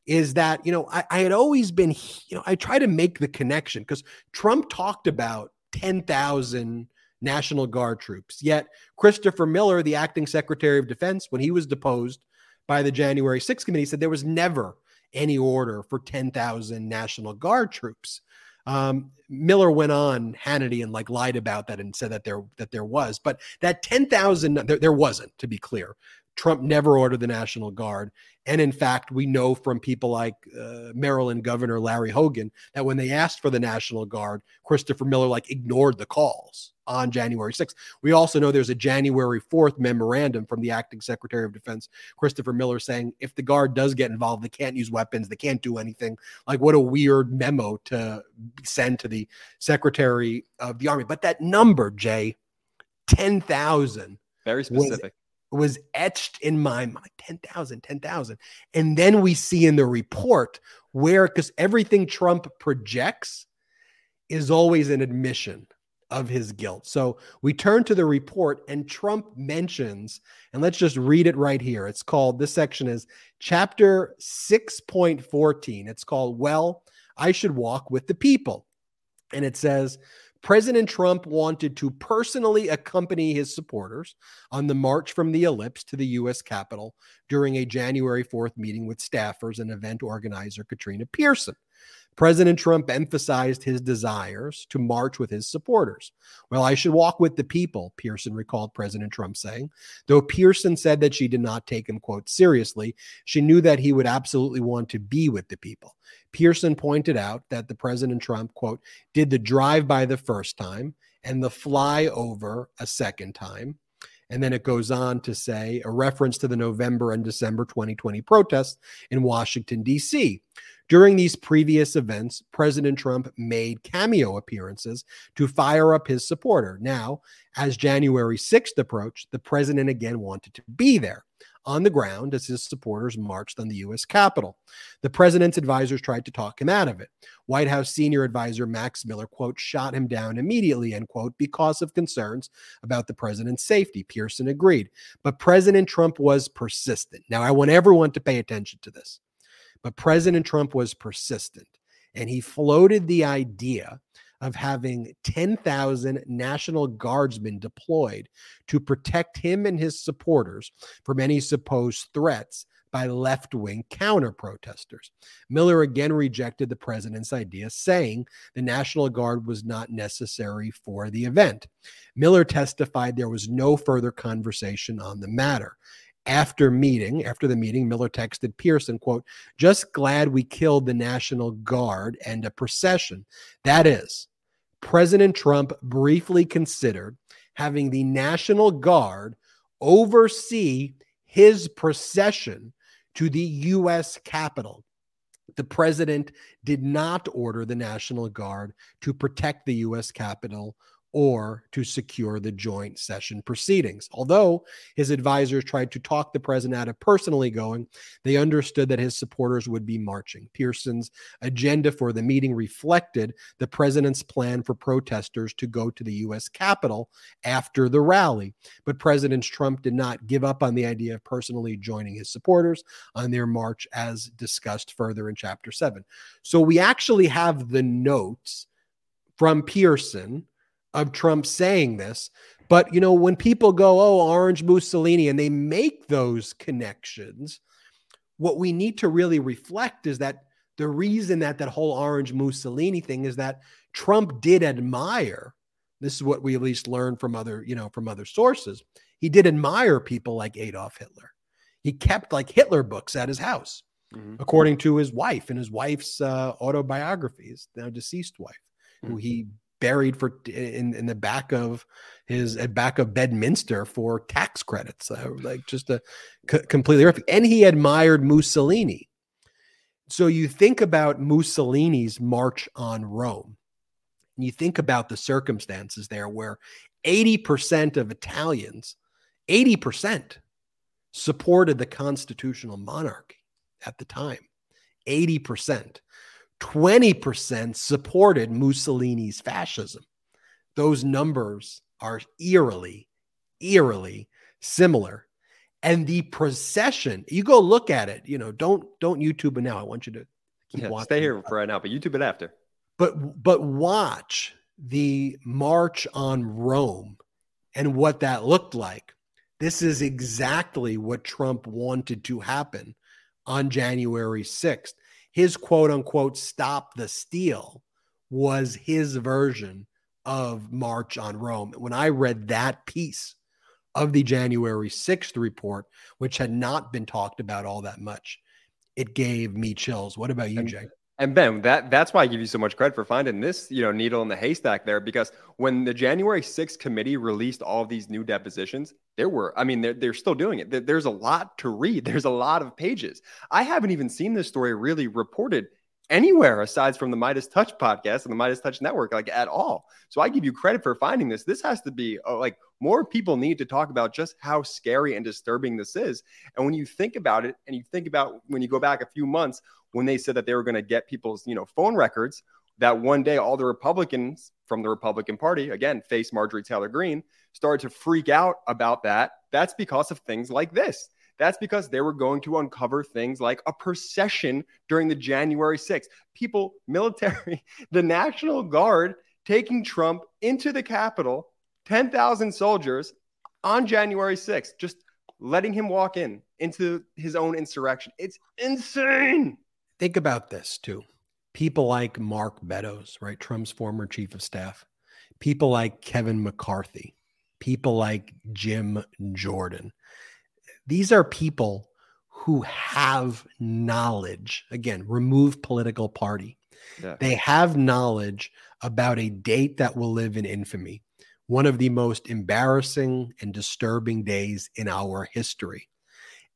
is that, you know, I, I had always been, you know, I try to make the connection because Trump talked about 10,000 National Guard troops. Yet Christopher Miller, the acting Secretary of Defense, when he was deposed by the January 6th committee, said there was never any order for 10,000 National Guard troops. Um, Miller went on Hannity and like lied about that and said that there that there was, but that 10,000 there, there wasn't to be clear. Trump never ordered the National Guard. And in fact, we know from people like uh, Maryland Governor Larry Hogan that when they asked for the National Guard, Christopher Miller like ignored the calls on January 6th. We also know there's a January 4th memorandum from the acting Secretary of Defense, Christopher Miller, saying if the Guard does get involved, they can't use weapons, they can't do anything. Like, what a weird memo to send to the Secretary of the Army. But that number, Jay, 10,000. Very specific. Was, etched in my mind 10,000, 10,000. And then we see in the report where, because everything Trump projects is always an admission of his guilt. So we turn to the report, and Trump mentions, and let's just read it right here. It's called, this section is chapter 6.14. It's called, Well, I Should Walk with the People. And it says, President Trump wanted to personally accompany his supporters on the march from the ellipse to the U.S. Capitol during a January 4th meeting with staffers and event organizer Katrina Pearson. President Trump emphasized his desires to march with his supporters. Well, I should walk with the people, Pearson recalled President Trump saying. Though Pearson said that she did not take him, quote, seriously, she knew that he would absolutely want to be with the people. Pearson pointed out that the President Trump, quote, did the drive by the first time and the flyover a second time. And then it goes on to say a reference to the November and December 2020 protests in Washington, D.C. During these previous events, President Trump made cameo appearances to fire up his supporter. Now, as January 6th approached, the president again wanted to be there on the ground as his supporters marched on the U.S. Capitol. The president's advisors tried to talk him out of it. White House senior advisor Max Miller, quote, shot him down immediately, end quote, because of concerns about the president's safety. Pearson agreed. But President Trump was persistent. Now, I want everyone to pay attention to this. But President Trump was persistent and he floated the idea of having 10,000 National Guardsmen deployed to protect him and his supporters from any supposed threats by left wing counter protesters. Miller again rejected the president's idea, saying the National Guard was not necessary for the event. Miller testified there was no further conversation on the matter after meeting after the meeting miller texted pearson quote just glad we killed the national guard and a procession that is president trump briefly considered having the national guard oversee his procession to the us capitol the president did not order the National Guard to protect the U.S. Capitol or to secure the joint session proceedings. Although his advisors tried to talk the president out of personally going, they understood that his supporters would be marching. Pearson's agenda for the meeting reflected the president's plan for protesters to go to the U.S. Capitol after the rally. But President Trump did not give up on the idea of personally joining his supporters on their march, as discussed further in Chapter 7. So we actually have the notes from Pearson of Trump saying this. But, you know, when people go, oh, Orange Mussolini, and they make those connections, what we need to really reflect is that the reason that that whole Orange Mussolini thing is that Trump did admire. This is what we at least learned from other, you know, from other sources. He did admire people like Adolf Hitler. He kept like Hitler books at his house, mm-hmm. according to his wife and his wife's uh, autobiographies, now deceased wife, mm-hmm. who he buried for in, in the back of his back of Bedminster for tax credits. Uh, like just a c- completely horrific. And he admired Mussolini. So you think about Mussolini's march on Rome. And you think about the circumstances there where 80% of Italians, 80% supported the constitutional monarchy at the time. 80%. 20% supported Mussolini's fascism. Those numbers are eerily, eerily similar. And the procession, you go look at it, you know, don't don't YouTube it now. I want you to keep yeah, watching. Stay here for right now, but YouTube it after. But but watch the march on Rome and what that looked like. This is exactly what Trump wanted to happen on January 6th his quote unquote stop the steal was his version of March on Rome. When I read that piece of the January 6th report, which had not been talked about all that much, it gave me chills. What about you, Jay? And Ben, that that's why I give you so much credit for finding this, you know, needle in the haystack there. Because when the January 6th committee released all these new depositions, there were, I mean, they're, they're still doing it. There's a lot to read. [LAUGHS] There's a lot of pages. I haven't even seen this story really reported anywhere aside from the MeidasTouch podcast and the MeidasTouch network, like at all. So I give you credit for finding this. This has to be oh, like more people need to talk about just how scary and disturbing this is. And when you think about it, and you think about when you go back a few months when they said that they were going to get people's, you know, phone records, that one day all the Republicans from the Republican Party, again, face Marjorie Taylor Greene, started to freak out about that. That's because of things like this. That's because they were going to uncover things like a procession during the January 6th. People, military, [LAUGHS] the National Guard taking Trump into the Capitol, 10,000 soldiers on January 6th, just letting him walk in into his own insurrection. It's insane. Think about this too. People like Mark Meadows, right? Trump's former chief of staff. People like Kevin McCarthy. People like Jim Jordan these are people who have knowledge. Again, remove political party. Yeah. They have knowledge about a date that will live in infamy, one of the most embarrassing and disturbing days in our history.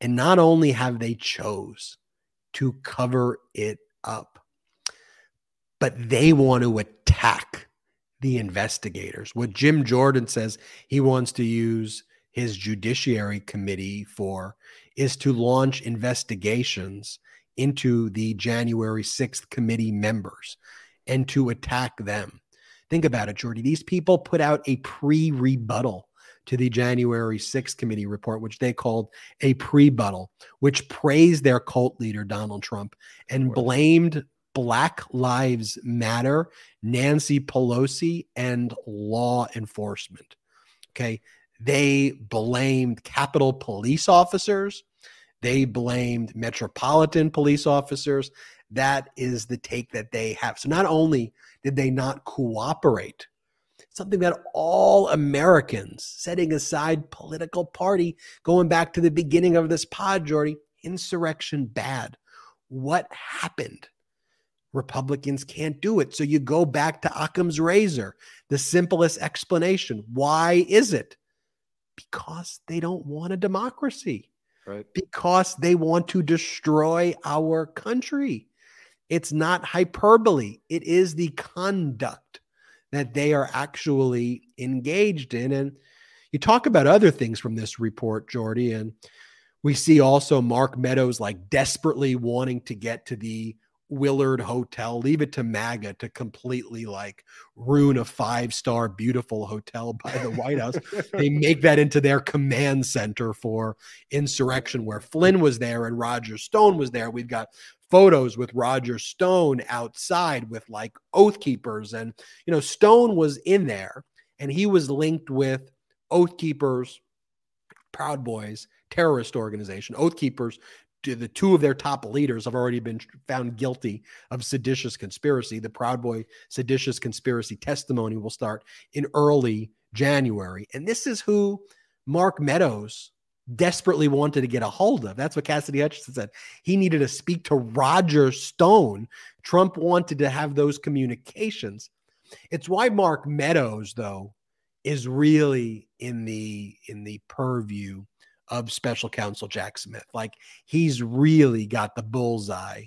And not only have they chose to cover it up, but they want to attack the investigators. What Jim Jordan says he wants to use his judiciary committee for is to launch investigations into the January 6th committee members and to attack them. Think about it, Jordy. These people put out a pre rebuttal to the January 6th committee report, which they called a pre-buttal, which praised their cult leader, Donald Trump, and blamed Black Lives Matter, Nancy Pelosi, and law enforcement. Okay. They blamed Capitol police officers. They blamed metropolitan police officers. That is the take that they have. So not only did they not cooperate, something that all Americans, setting aside political party, going back to the beginning of this pod, Jordy, insurrection bad. What happened? Republicans can't do it. So you go back to Occam's razor, the simplest explanation. Why is it? Because they don't want a democracy. Right. Because they want to destroy our country. It's not hyperbole. It is the conduct that they are actually engaged in. And you talk about other things from this report, Jordy, and we see also Mark Meadows like desperately wanting to get to the Willard Hotel. Leave it to MAGA to completely like ruin a five star, beautiful hotel by the White House. they [LAUGHS] make that into their command center for insurrection, where Flynn was there and Roger Stone was there. We've got photos with Roger Stone outside with like oath keepers. And, you know, Stone was in there and he was linked with oath keepers, Proud Boys, terrorist organization, oath keepers. The two of their top leaders have already been found guilty of seditious conspiracy. The Proud Boy seditious conspiracy testimony will start in early January. And this is who Mark Meadows desperately wanted to get a hold of. That's what Cassidy Hutchinson said. He needed to speak to Roger Stone. Trump wanted to have those communications. It's why Mark Meadows, though, is really in the in the purview of special counsel Jack Smith. Like he's really got the bullseye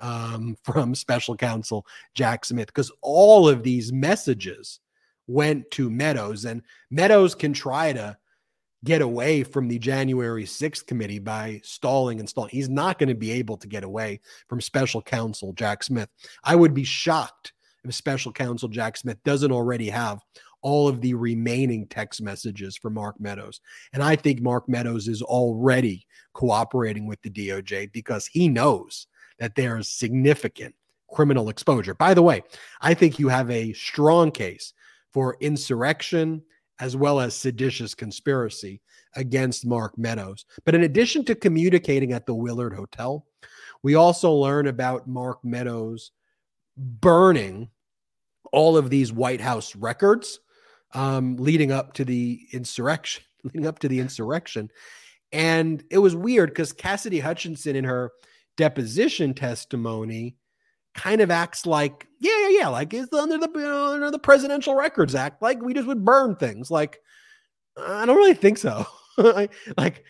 um, [LAUGHS] from special counsel Jack Smith because all of these messages went to Meadows, and Meadows can try to get away from the January 6th committee by stalling and stalling. He's not going to be able to get away from special counsel Jack Smith. I would be shocked if special counsel Jack Smith doesn't already have all of the remaining text messages for Mark Meadows. And I think Mark Meadows is already cooperating with the DOJ because he knows that there is significant criminal exposure. By the way, I think you have a strong case for insurrection as well as seditious conspiracy against Mark Meadows. But in addition to communicating at the Willard Hotel, we also learn about Mark Meadows burning all of these White House records um, leading up to the insurrection, [LAUGHS] leading up to the insurrection. And it was weird because Cassidy Hutchinson, in her deposition testimony, kind of acts like, yeah, yeah, yeah, like it's under the under the Presidential Records Act, like we just would burn things. Like, I don't really think so. [LAUGHS] like,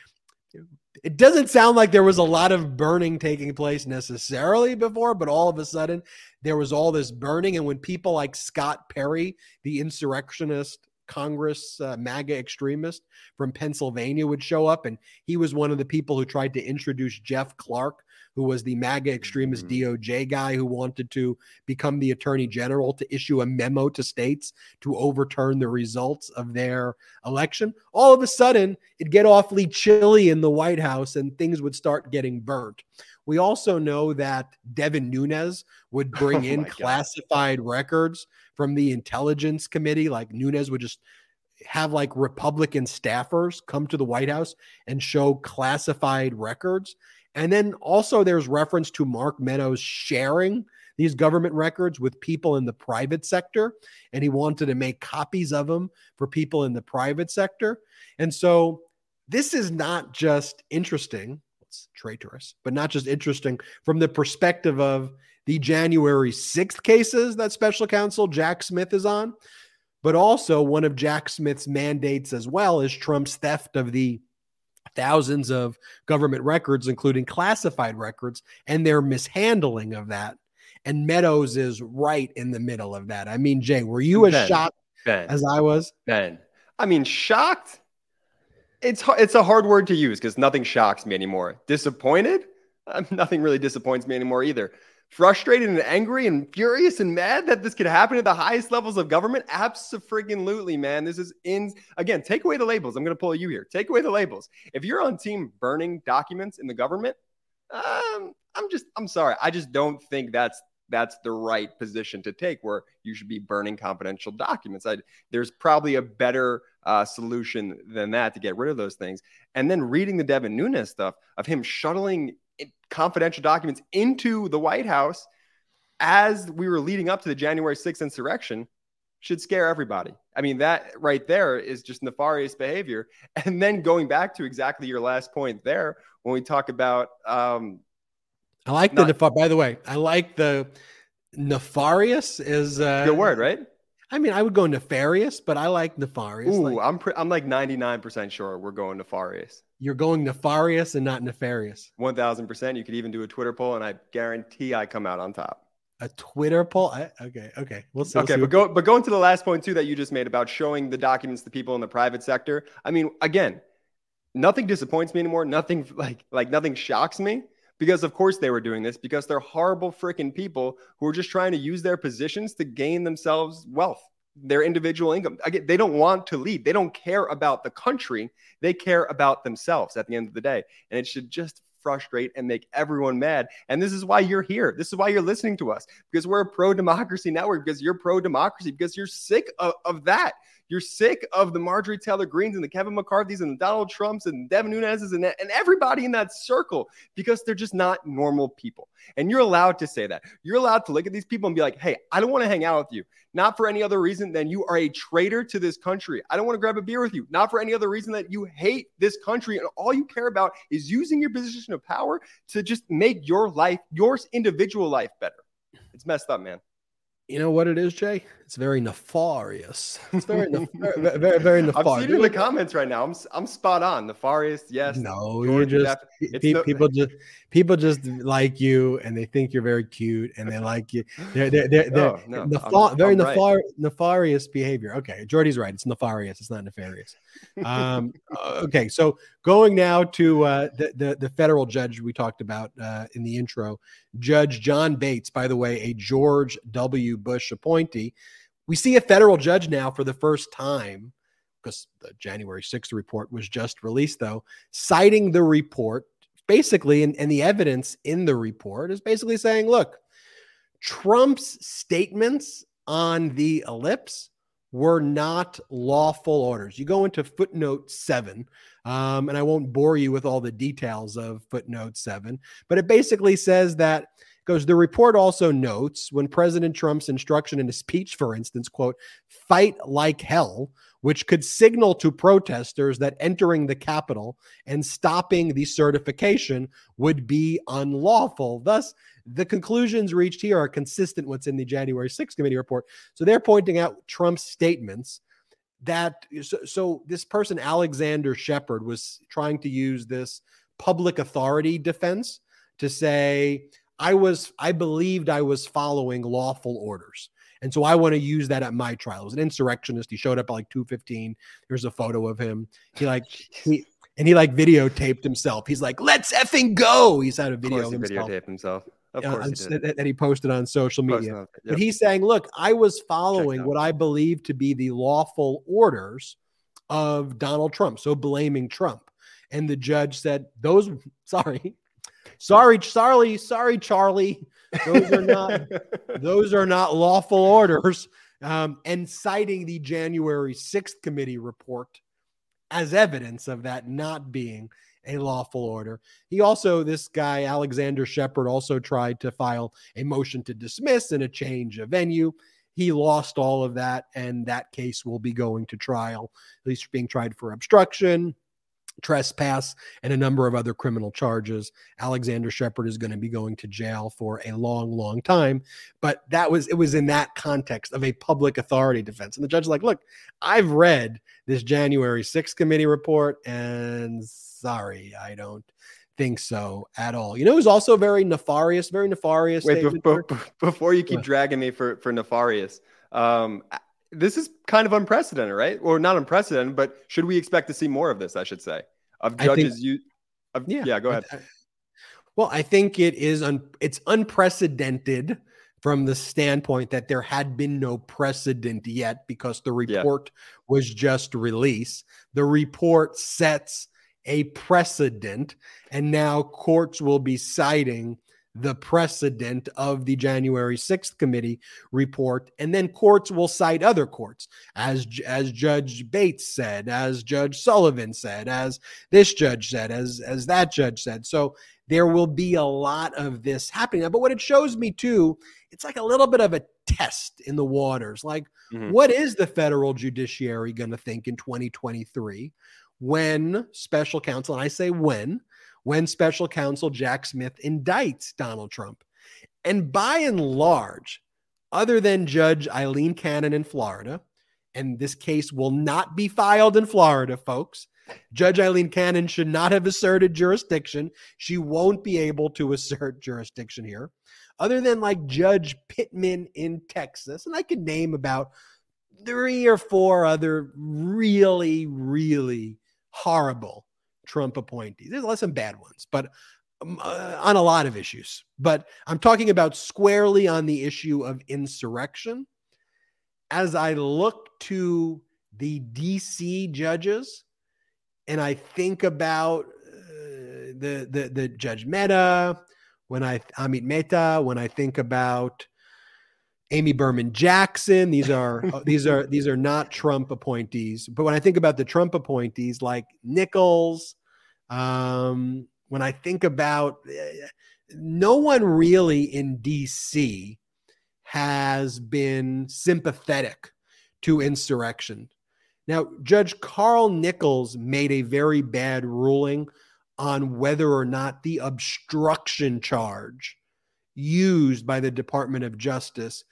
it doesn't sound like there was a lot of burning taking place necessarily before, but all of a sudden there was all this burning. And when people like Scott Perry, the insurrectionist Congress uh, MAGA extremist from Pennsylvania, would show up, and he was one of the people who tried to introduce Jeff Clark who was the MAGA extremist mm-hmm. DOJ guy who wanted to become the attorney general to issue a memo to states to overturn the results of their election. All of a sudden, it'd get awfully chilly in the White House and things would start getting burnt. We also know that Devin Nunes would [LAUGHS] bring oh in classified God. records from the intelligence committee. Like Nunes would just have like Republican staffers come to the White House and show classified records. And then also there's reference to Mark Meadows sharing these government records with people in the private sector. And he wanted to make copies of them for people in the private sector. And so this is not just interesting, it's traitorous, but not just interesting from the perspective of the January 6th cases that special counsel Jack Smith is on, but also one of Jack Smith's mandates as well is Trump's theft of the thousands of government records, including classified records, and their mishandling of that. And Meadows is right in the middle of that. I mean, Jay, were you as ben, shocked ben, as I was? Ben, I mean, shocked. It's it's a hard word to use because nothing shocks me anymore. Disappointed? Um, [LAUGHS] nothing really disappoints me anymore either frustrated and angry and furious and mad that this could happen at the highest levels of government? Absolutely, man. This is in again, take away the labels. I'm going to pull you here. Take away the labels. If you're on team burning documents in the government, um, I'm just I'm sorry. I just don't think that's that's the right position to take where you should be burning confidential documents. I, there's probably a better uh, solution than that to get rid of those things. And then reading the Devin Nunes stuff of him shuttling confidential documents into the White House as we were leading up to the January 6th insurrection should scare everybody. I mean, that right there is just nefarious behavior. [LAUGHS] And then going back to exactly your last point there, when we talk about, um, I like not, the. By the way, I like the nefarious is uh, good word, right? I mean, I would go nefarious, but I like nefarious. Ooh, like, I'm pre- I'm like 99% sure we're going nefarious. You're going nefarious and not nefarious. 1000%. You could even do a Twitter poll and I guarantee I come out on top. A Twitter poll? I, okay, okay. We'll see. Okay, we'll but go but going to the last point too that you just made about showing the documents to people in the private sector. I mean, again, nothing disappoints me anymore. Nothing like like nothing shocks me because of course they were doing this because they're horrible freaking people who are just trying to use their positions to gain themselves wealth their individual income. Again, they don't want to lead they don't care about the country. They care about themselves at the end of the day. And it should just frustrate and make everyone mad. And this is why you're here. This is why you're listening to us because we're a pro-democracy network because you're pro-democracy because you're sick of, of that you're sick of the Marjorie Taylor Greenes and the Kevin McCarthy's and the Donald Trumps and Devin Nunes's and, and everybody in that circle because they're just not normal people. And you're allowed to say that. You're allowed to look at these people and be like, hey, I don't want to hang out with you. Not for any other reason than you are a traitor to this country. I don't want to grab a beer with you. Not for any other reason that you hate this country and all you care about is using your position of power to just make your life, yours individual life better. It's messed up, man. You know what it is, Jay? It's very nefarious. It's very, [LAUGHS] very, very, very nefarious. I'm seeing in the comments right now. I'm, I'm spot on. Nefarious, yes. No, you're just pe- no, people just people just like you, and they think you're very cute, and they like you. [LAUGHS] They're they're they're, they're oh, no, nefa- I'm, very I'm nefar- right. nefarious behavior. Okay, Jordy's right. It's nefarious. It's not nefarious. Um, okay, so going now to uh, the, the the federal judge we talked about uh, in the intro, Judge John Bates. By the way, a George W. Bush appointee. We see a federal judge now for the first time because the January 6th report was just released, though, citing the report basically, and, and the evidence in the report is basically saying, look, Trump's statements on the ellipse were not lawful orders. You go into footnote seven, um, and I won't bore you with all the details of footnote seven, but it basically says that goes the report also notes when president trump's instruction in a speech for instance quote fight like hell which could signal to protesters that entering the capitol and stopping the certification would be unlawful thus the conclusions reached here are consistent with what's in the january 6th committee report so they're pointing out trump's statements that so, so this person alexander sheppard was trying to use this public authority defense to say I was I believed I was following lawful orders. And so I want to use that at my trial. It was an insurrectionist. He showed up at like 215. There's a photo of him. He like [LAUGHS] he and he like videotaped himself. He's like, let's effing go. He's had a video of course he himself. videotaped himself. Of uh, course he did. that he posted on social media. On- But he's saying, look, I was following what I believe to be the lawful orders of Donald Trump. So blaming Trump. And the judge said, those, [LAUGHS] sorry, sorry, sorry, sorry, Charlie. Those are not, [LAUGHS] those are not lawful orders. Um, and citing the January 6th committee report as evidence of that not being a lawful order. He also, this guy, Alexander Sheppard, also tried to file a motion to dismiss and a change of venue. He lost all of that, and that case will be going to trial. He's being tried for obstruction, trespass, and a number of other criminal charges. Alexander Sheppard is going to be going to jail for a long, long time. But that was it was in that context of a public authority defense. And the judge is like, look, I've read this January 6th committee report, and sorry, I don't think so at all. You know, it was also very nefarious, very nefarious. Wait, statement be- before you keep What? dragging me for for nefarious, um, this is kind of unprecedented, right? Or not unprecedented, but should we expect to see more of this? I should say of I think- judges. you, of, Yeah. yeah, go ahead. I- well, I think it is un, it's unprecedented from the standpoint that there had been no precedent yet because the Yeah. report was just released. The report sets a precedent, and now courts will be citing the precedent of the January 6th committee report and then courts will cite other courts. As as Judge Bates said as Judge Sullivan said as this judge said as as that judge said. So there will be a lot of this happening. But what it shows me too it's like a little bit of a test in the waters. Like Mhm. what is the federal judiciary going to think in 2023 when special counsel and I say when when special counsel Jack Smith indicts Donald Trump. And by and large, other than Judge Aileen Cannon in Florida, and this case will not be filed in Florida, folks. Judge Aileen Cannon should not have asserted jurisdiction. She won't be able to assert jurisdiction here. Other than like Judge Pittman in Texas, and I could name about three or four other really, really horrible Trump appointees. There's less some bad ones, but um, uh, on a lot of issues. But I'm talking about squarely on the issue of insurrection. As I look to the DC judges and I think about uh, the, the the Judge Mehta, when I Amit Mehta, when I think about Amy Berman Jackson. These are [LAUGHS] uh, these are these are not Trump appointees. But when I think about the Trump appointees like Nichols, um, when I think about uh, no one really in DC has been sympathetic to insurrection. Now, Judge Carl Nichols made a very bad ruling on whether or not the obstruction charge used by the Department of Justice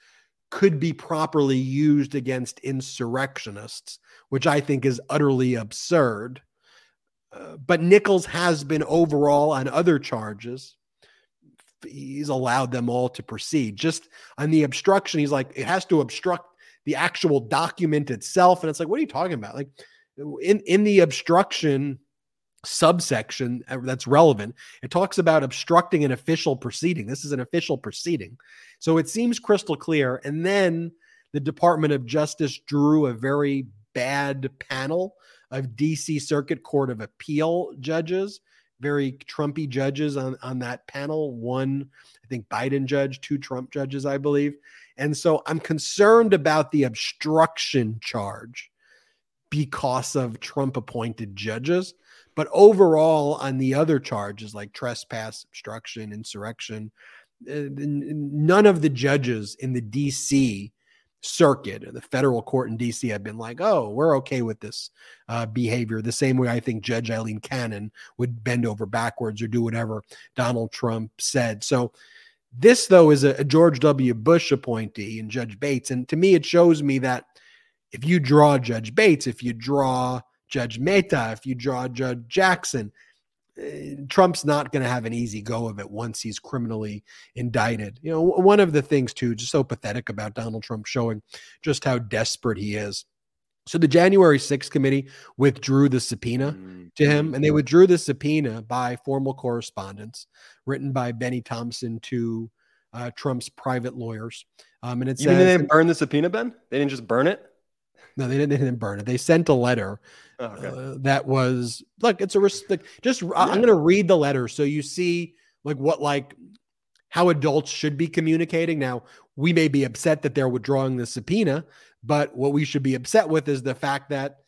could be properly used against insurrectionists, which I think is utterly absurd. But Nichols has been overall on other charges. He's allowed them all to proceed. Just on the obstruction, he's like, it has to obstruct the actual document itself. And it's like, what are you talking about? Like in, in the obstruction, subsection uh, that's relevant. It talks about obstructing an official proceeding. This is an official proceeding. So it seems crystal clear. And then the Department of Justice drew a very bad panel of DC Circuit Court of Appeal judges, very Trumpy judges on, on that panel. One, I think, Biden judge, two Trump judges, I believe. And so I'm concerned about the obstruction charge because of Trump appointed judges. But overall, on the other charges like trespass, obstruction, insurrection, uh, none of the judges in the DC circuit, the federal court in DC, have been like, oh, we're okay with this uh, behavior. The same way I think Judge Aileen Cannon would bend over backwards or do whatever Donald Trump said. So, this, though, is a, a George W. Bush appointee and Judge Bates. And to me, it shows me that if you draw Judge Bates, if you draw Judge Mehta, if you draw Judge Jackson, Trump's not going to have an easy go of it once he's criminally indicted. You know, one of the things too, just so pathetic about Donald Trump showing just how desperate he is. So the January 6th committee withdrew the subpoena mm-hmm. to him, and they withdrew the subpoena by formal correspondence written by Bennie Thompson to uh, Trump's private lawyers. Um, and it you says, mean they didn't burn the subpoena, Ben? They didn't just burn it? No, they didn't, they didn't burn it. They sent a letter oh, okay. uh, that was look. It's a like, just. Yeah. I'm going to read the letter so you see like what like how adults should be communicating. Now we may be upset that they're withdrawing the subpoena, but what we should be upset with is the fact that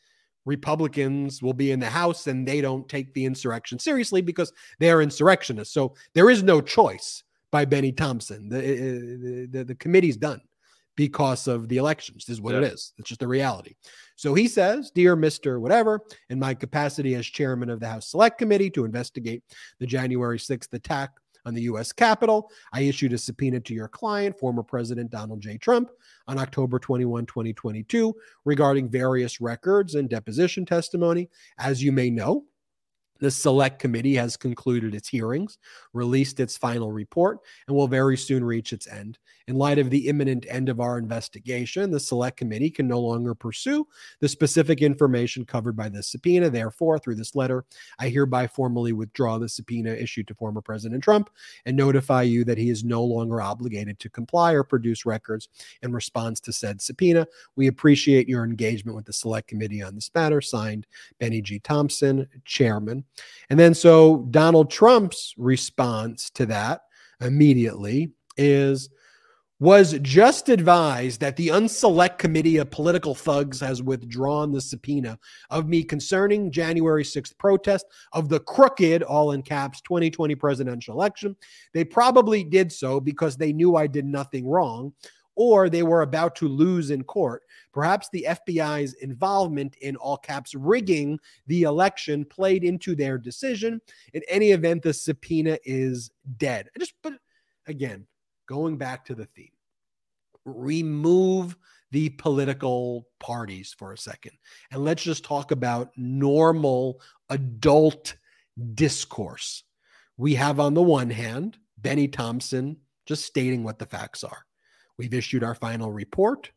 Republicans will be in the House and they don't take the insurrection seriously because they are insurrectionists. So there is no choice by Bennie Thompson. The the, the, the committee's done because of the elections. This is what yeah. it is. It's just the reality. So he says, Dear Mr. Whatever, in my capacity as chairman of the House Select Committee to investigate the January 6th attack on the U.S. Capitol, I issued a subpoena to your client, former President Donald J. Trump, on October 21, 2022, regarding various records and deposition testimony. As you may know, the select committee has concluded its hearings, released its final report, and will very soon reach its end. In light of the imminent end of our investigation, the Select Committee can no longer pursue the specific information covered by this subpoena. Therefore, through this letter, I hereby formally withdraw the subpoena issued to former President Trump and notify you that he is no longer obligated to comply or produce records in response to said subpoena. We appreciate your engagement with the Select Committee on this matter. Signed, Bennie G. Thompson, Chairman. And then, so Donald Trump's response to that immediately is was just advised that the unselect committee of political thugs has withdrawn the subpoena of me concerning January 6th protest of the crooked, all in caps, 2020 presidential election. They probably did so because they knew I did nothing wrong or they were about to lose in court. Perhaps the FBI's involvement in all caps rigging the election played into their decision. In any event, the subpoena is dead. I just, but again, going back to the theme. remove the political parties for a second and let's just talk about normal adult discourse. We have, on the one hand, Bennie Thompson just stating what the facts are. We've issued our final report.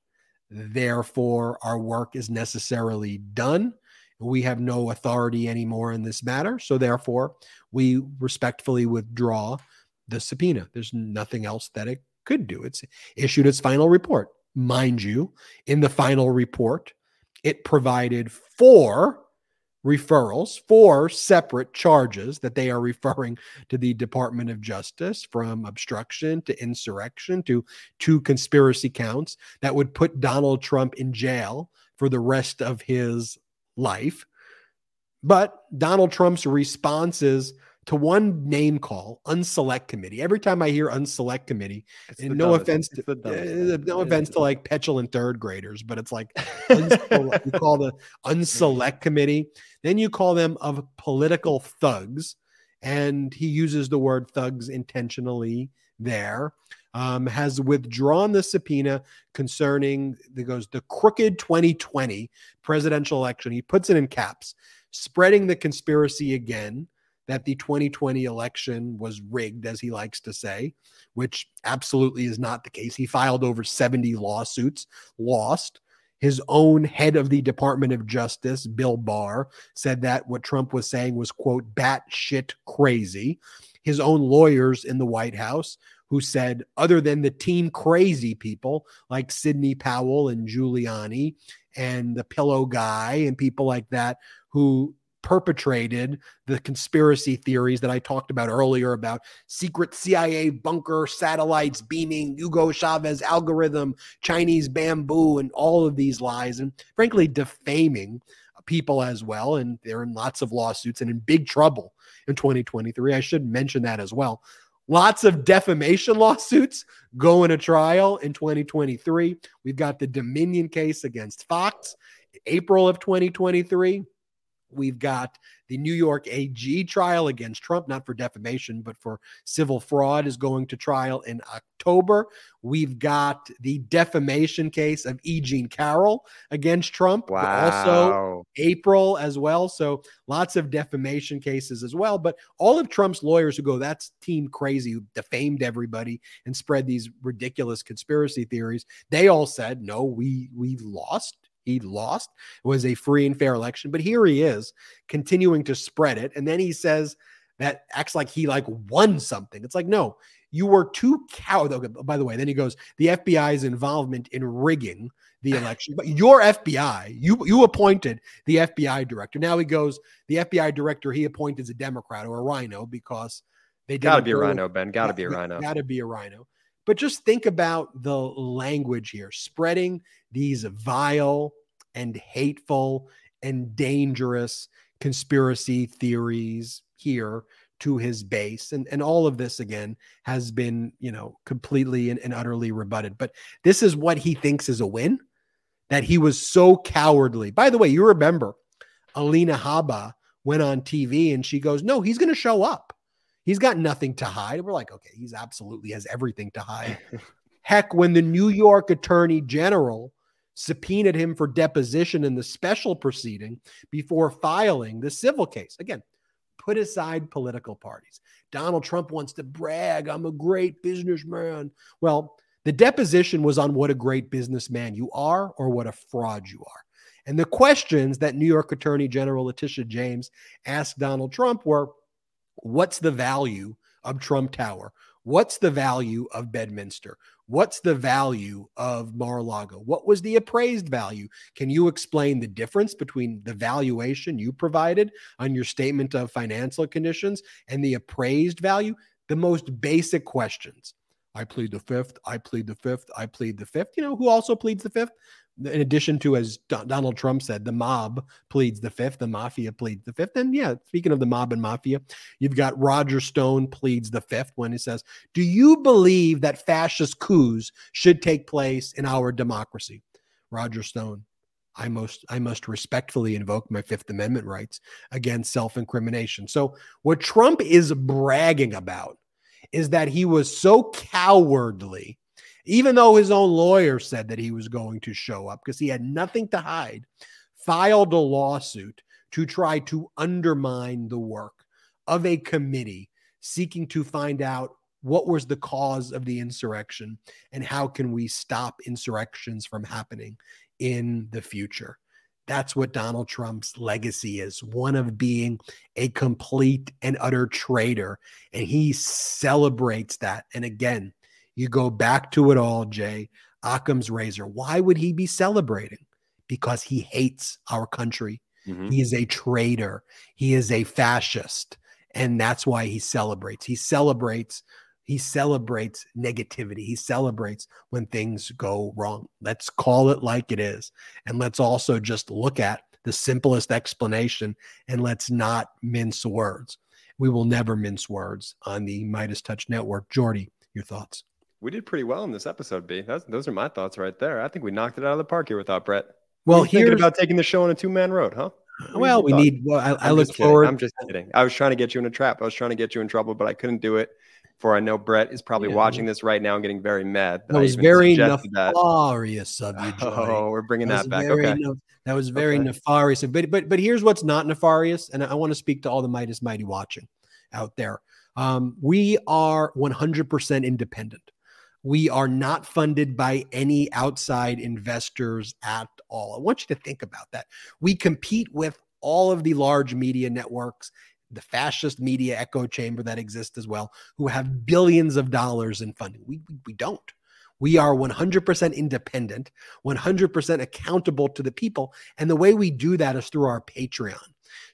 Therefore, our work is necessarily done. We have no authority anymore in this matter. So, therefore, we respectfully withdraw the subpoena. There's nothing else that it could do. It's issued its final report. Mind you, in the final report, it provided four referrals, four separate charges that they are referring to the Department of Justice from obstruction to insurrection to two conspiracy counts that would put Donald Trump in jail for the rest of his life. But Donald Trump's responses to one name call, unselect committee. Every time I hear unselect committee, and no dumbest. offense to uh, no offense to like petulant third graders, but it's like [LAUGHS] you call the unselect [LAUGHS] committee, then you call them of political thugs, and he uses the word thugs intentionally there. Um, has withdrawn the subpoena concerning the goes the crooked 2020 presidential election. He puts it in caps, spreading the conspiracy again that the 2020 election was rigged, as he likes to say, which absolutely is not the case. He filed over 70 lawsuits, lost. His own head of the Department of Justice, Bill Barr, said that what Trump was saying was, quote, batshit crazy. His own lawyers in the White House, who said, other than the team crazy people like Sidney Powell and Giuliani and the pillow guy and people like that, who perpetrated the conspiracy theories that I talked about earlier about secret CIA bunker satellites beaming Hugo Chavez algorithm, Chinese bamboo, and all of these lies, and frankly, defaming people as well. And they're in lots of lawsuits and in big trouble in 2023. I should mention that as well. Lots of defamation [LAUGHS] lawsuits going to trial in 2023. We've got the Dominion case against Fox, April of 2023. We've got the New York AG trial against Trump, not for defamation, but for civil fraud, is going to trial in October. We've got the defamation case of E. Jean Carroll against Trump, wow. also April as well. So lots of defamation cases as well. But all of Trump's lawyers who go, that's team crazy, who defamed everybody and spread these ridiculous conspiracy theories, they all said, no, we we lost he lost. It was a free and fair election, but here he is continuing to spread it. And then he says that acts like he like won something. It's like, no, you were too coward. Oh, okay, by the way, then he goes, the FBI's involvement in rigging the [LAUGHS] election, but your FBI, you you appointed the FBI director. Now he goes, the FBI director he appointed is a Democrat or a rhino because they got to be a rhino, Ben. Got to be a rhino. Got to be a rhino. But just think about the language here, spreading these vile and hateful and dangerous conspiracy theories here to his base. And and all of this again has been you know completely and, and, utterly rebutted. But this is what he thinks is a win that he was so cowardly. By the way you remember alina habba went on tv and she goes no he's going to show up. He's got nothing to hide. We're like okay he's absolutely has everything to hide. [LAUGHS] Heck when the new york attorney general subpoenaed him for deposition in the special proceeding before filing the civil case. Again, put aside political parties. Donald Trump wants to brag, I'm a great businessman. Well, the deposition was on what a great businessman you are or what a fraud you are. And the questions that New York Attorney General Letitia James asked Donald Trump were what's the value of Trump Tower? What's the value of Bedminster? What's the value of Mar-a-Lago? What was the appraised value? Can you explain the difference between the valuation you provided on your statement of financial conditions and the appraised value? The most basic questions. I plead the fifth. I plead the fifth. I plead the fifth. You know who also pleads the fifth? In addition to, as Donald Trump said, the mob pleads the fifth, the mafia pleads the fifth. And yeah, speaking of the mob and mafia, you've got Roger Stone pleads the fifth when he says, Do you believe that fascist coups should take place in our democracy? Roger Stone, I most I must respectfully invoke my Fifth Amendment rights against self-incrimination. So what Trump is bragging about is that he was so cowardly even though his own lawyer said that he was going to show up because he had nothing to hide, filed a lawsuit to try to undermine the work of a committee seeking to find out what was the cause of the insurrection and how can we stop insurrections from happening in the future. That's what Donald Trump's legacy is one of being a complete and utter traitor. And he celebrates that. And again, you go back to it all, Jay, Occam's razor. Why would he be celebrating? Because he hates our country. Mm-hmm. He is a traitor. He is a fascist. And that's why he celebrates. He celebrates he celebrates negativity. He celebrates when things go wrong. Let's call it like it is. And let's also just look at the simplest explanation and let's not mince words. We will never mince words on the MeidasTouch Network. Jordy, your thoughts? We did pretty well in this episode, B. That's, those are my thoughts right there. I think we knocked it out of the park here without Brett. Well, thinking about taking the show on a two man road, huh? Well, we need. Well, I, I look forward. I'm just kidding. I was trying to get you in a trap. I was trying to get you in trouble, but I couldn't do it. For I know Brett is probably yeah. watching this right now and getting very mad. That, that was very nefarious that. of you, [LAUGHS] Joy. Oh, we're bringing that, that back. Okay, ne- that was very okay. nefarious. But but but here's what's not nefarious, and I want to speak to all the Meidas Mighty watching out there. Um, we are 100% independent. We are not funded by any outside investors at all. I want you to think about that. We compete with all of the large media networks the fascist media echo chamber that exists as well, who have billions of dollars in funding. We, we, don't. We are 100% independent, 100% accountable to the people. And the way we do that is through our Patreon.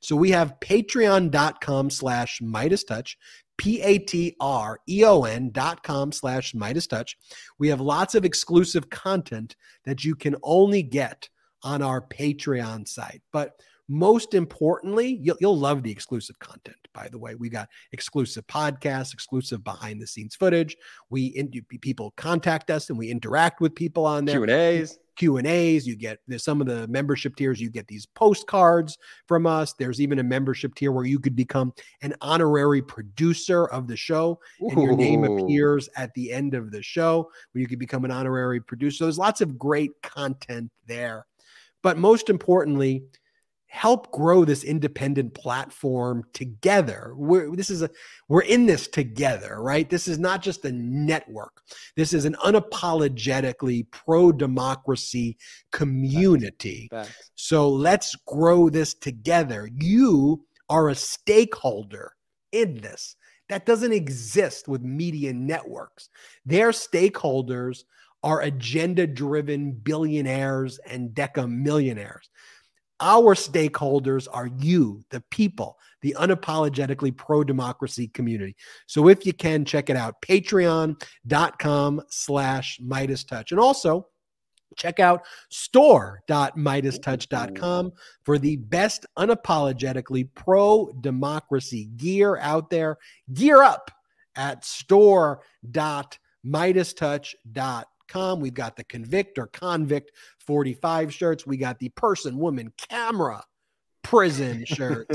So we have patreon.com slash MeidasTouch, P-A-T-R-E-O-N dot com slash MeidasTouch We have lots of exclusive content that you can only get on our Patreon site. But most importantly, you'll, you'll love the exclusive content. By the way, we got exclusive podcasts, exclusive behind the scenes footage. We in, people contact us and we interact with people on there. Q and A's. Q and A's. You get there's some of the membership tiers. You get these postcards from us. There's even a membership tier where you could become an honorary producer of the show, and your name appears at the end of the show. Where you could become an honorary producer. So there's lots of great content there, but most importantly, help grow this independent platform together. We're, this is a we're in this together, right? This is not just a network. This is an unapologetically pro democracy community. Facts. Facts. So let's grow this together. You are a stakeholder in this. That doesn't exist with media networks. Their stakeholders are agenda driven billionaires and deca millionaires. Our stakeholders are you, the people, the unapologetically pro democracy community. So if you can, check it out patreon.com slash Meidas Touch. And also, check out store.meidastouch.com for the best unapologetically pro democracy gear out there. Gear up at store.meidastouch.com com. We've got the convict or convict 45 shirts. We got the person, woman, camera, prison [LAUGHS] shirt.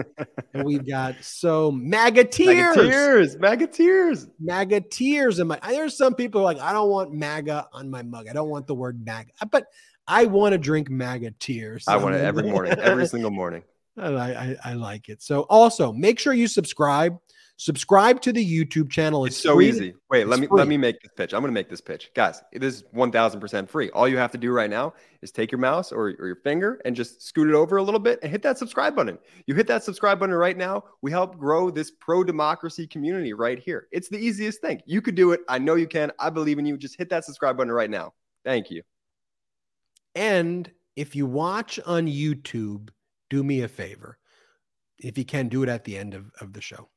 and we've got so magateers. Magateers. Magateers. Magateers. And my there's some people like, I don't want MAGA on my mug. I don't want the word MAGA. But I want to drink MAGA tears. I want it every morning, every [LAUGHS] single morning. I, I, I like it. So also make sure you subscribe Subscribe to the YouTube channel. It's, it's so easy. Wait, it's let me free. let me make this pitch. I'm going to make this pitch, guys. It is 1,000% free. All you have to do right now is take your mouse or, or your finger and just scoot it over a little bit and hit that subscribe button. You hit that subscribe button right now. We help grow this pro democracy community right here. It's the easiest thing. You could do it. I know you can. I believe in you. Just hit that subscribe button right now. Thank you. And if you watch on YouTube, do me a favor. If you can, do it at the end of, of the show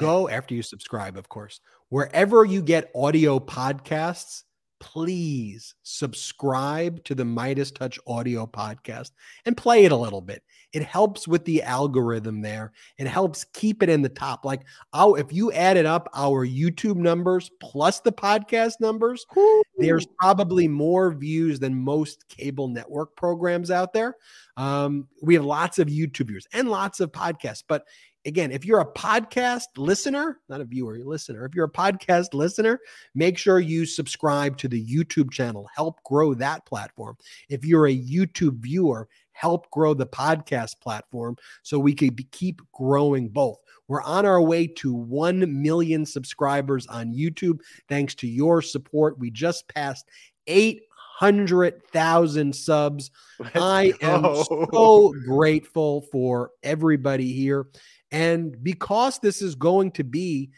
go after you subscribe, of course, wherever you get audio podcasts. Please subscribe to the MeidasTouch audio podcast and play it a little bit. It helps with the algorithm there. It helps keep it in the top. Like, oh, if you added up our YouTube numbers plus the podcast numbers, Ooh. there's probably more views than most cable network programs out there. Um, we have lots of YouTube viewers and lots of podcasts, but again, if you're a podcast listener, not a viewer, a listener, if you're a podcast listener, make sure you subscribe to the YouTube channel, help grow that platform. If you're a YouTube viewer, help grow the podcast platform so we could keep growing both. We're on our way to 1 million subscribers on YouTube. Thanks to your support, we just passed 800,000 subs. [LAUGHS] Let's I am so grateful for everybody here. And because this is going to be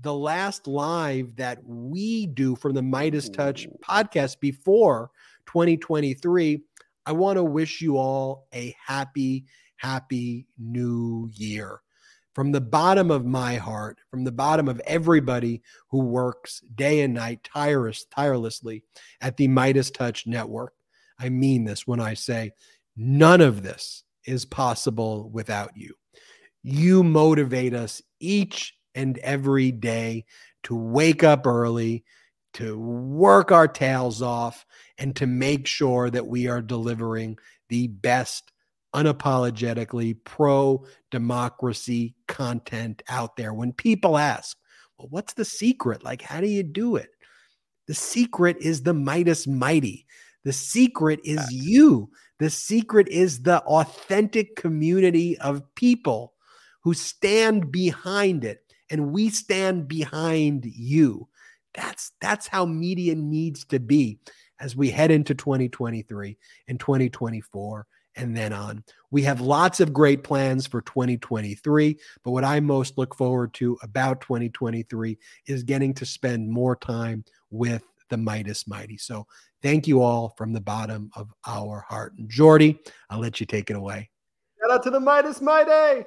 the last live that we do from the MeidasTouch podcast before 2023, I want to wish you all a happy, happy new year. From the bottom of my heart, from the bottom of everybody who works day and night tireless, tirelessly at the MeidasTouch Network, I mean this when I say none of this is possible without you. You motivate us each and every day to wake up early, to work our tails off, and to make sure that we are delivering the best, unapologetically pro democracy content out there. When people ask, well, what's the secret? Like, how do you do it? The secret is the Meidas Mighty. The secret is you. The secret is the authentic community of people who stand behind it and we stand behind you. That's that's how media needs to be as we head into 2023 and 2024 and then on. We have lots of great plans for 2023, but what I most look forward to about 2023 is getting to spend more time with the Meidas Mighty. So thank you all from the bottom of our heart. And Jordy, I'll let you take it away. Shout out to the Meidas Mighty.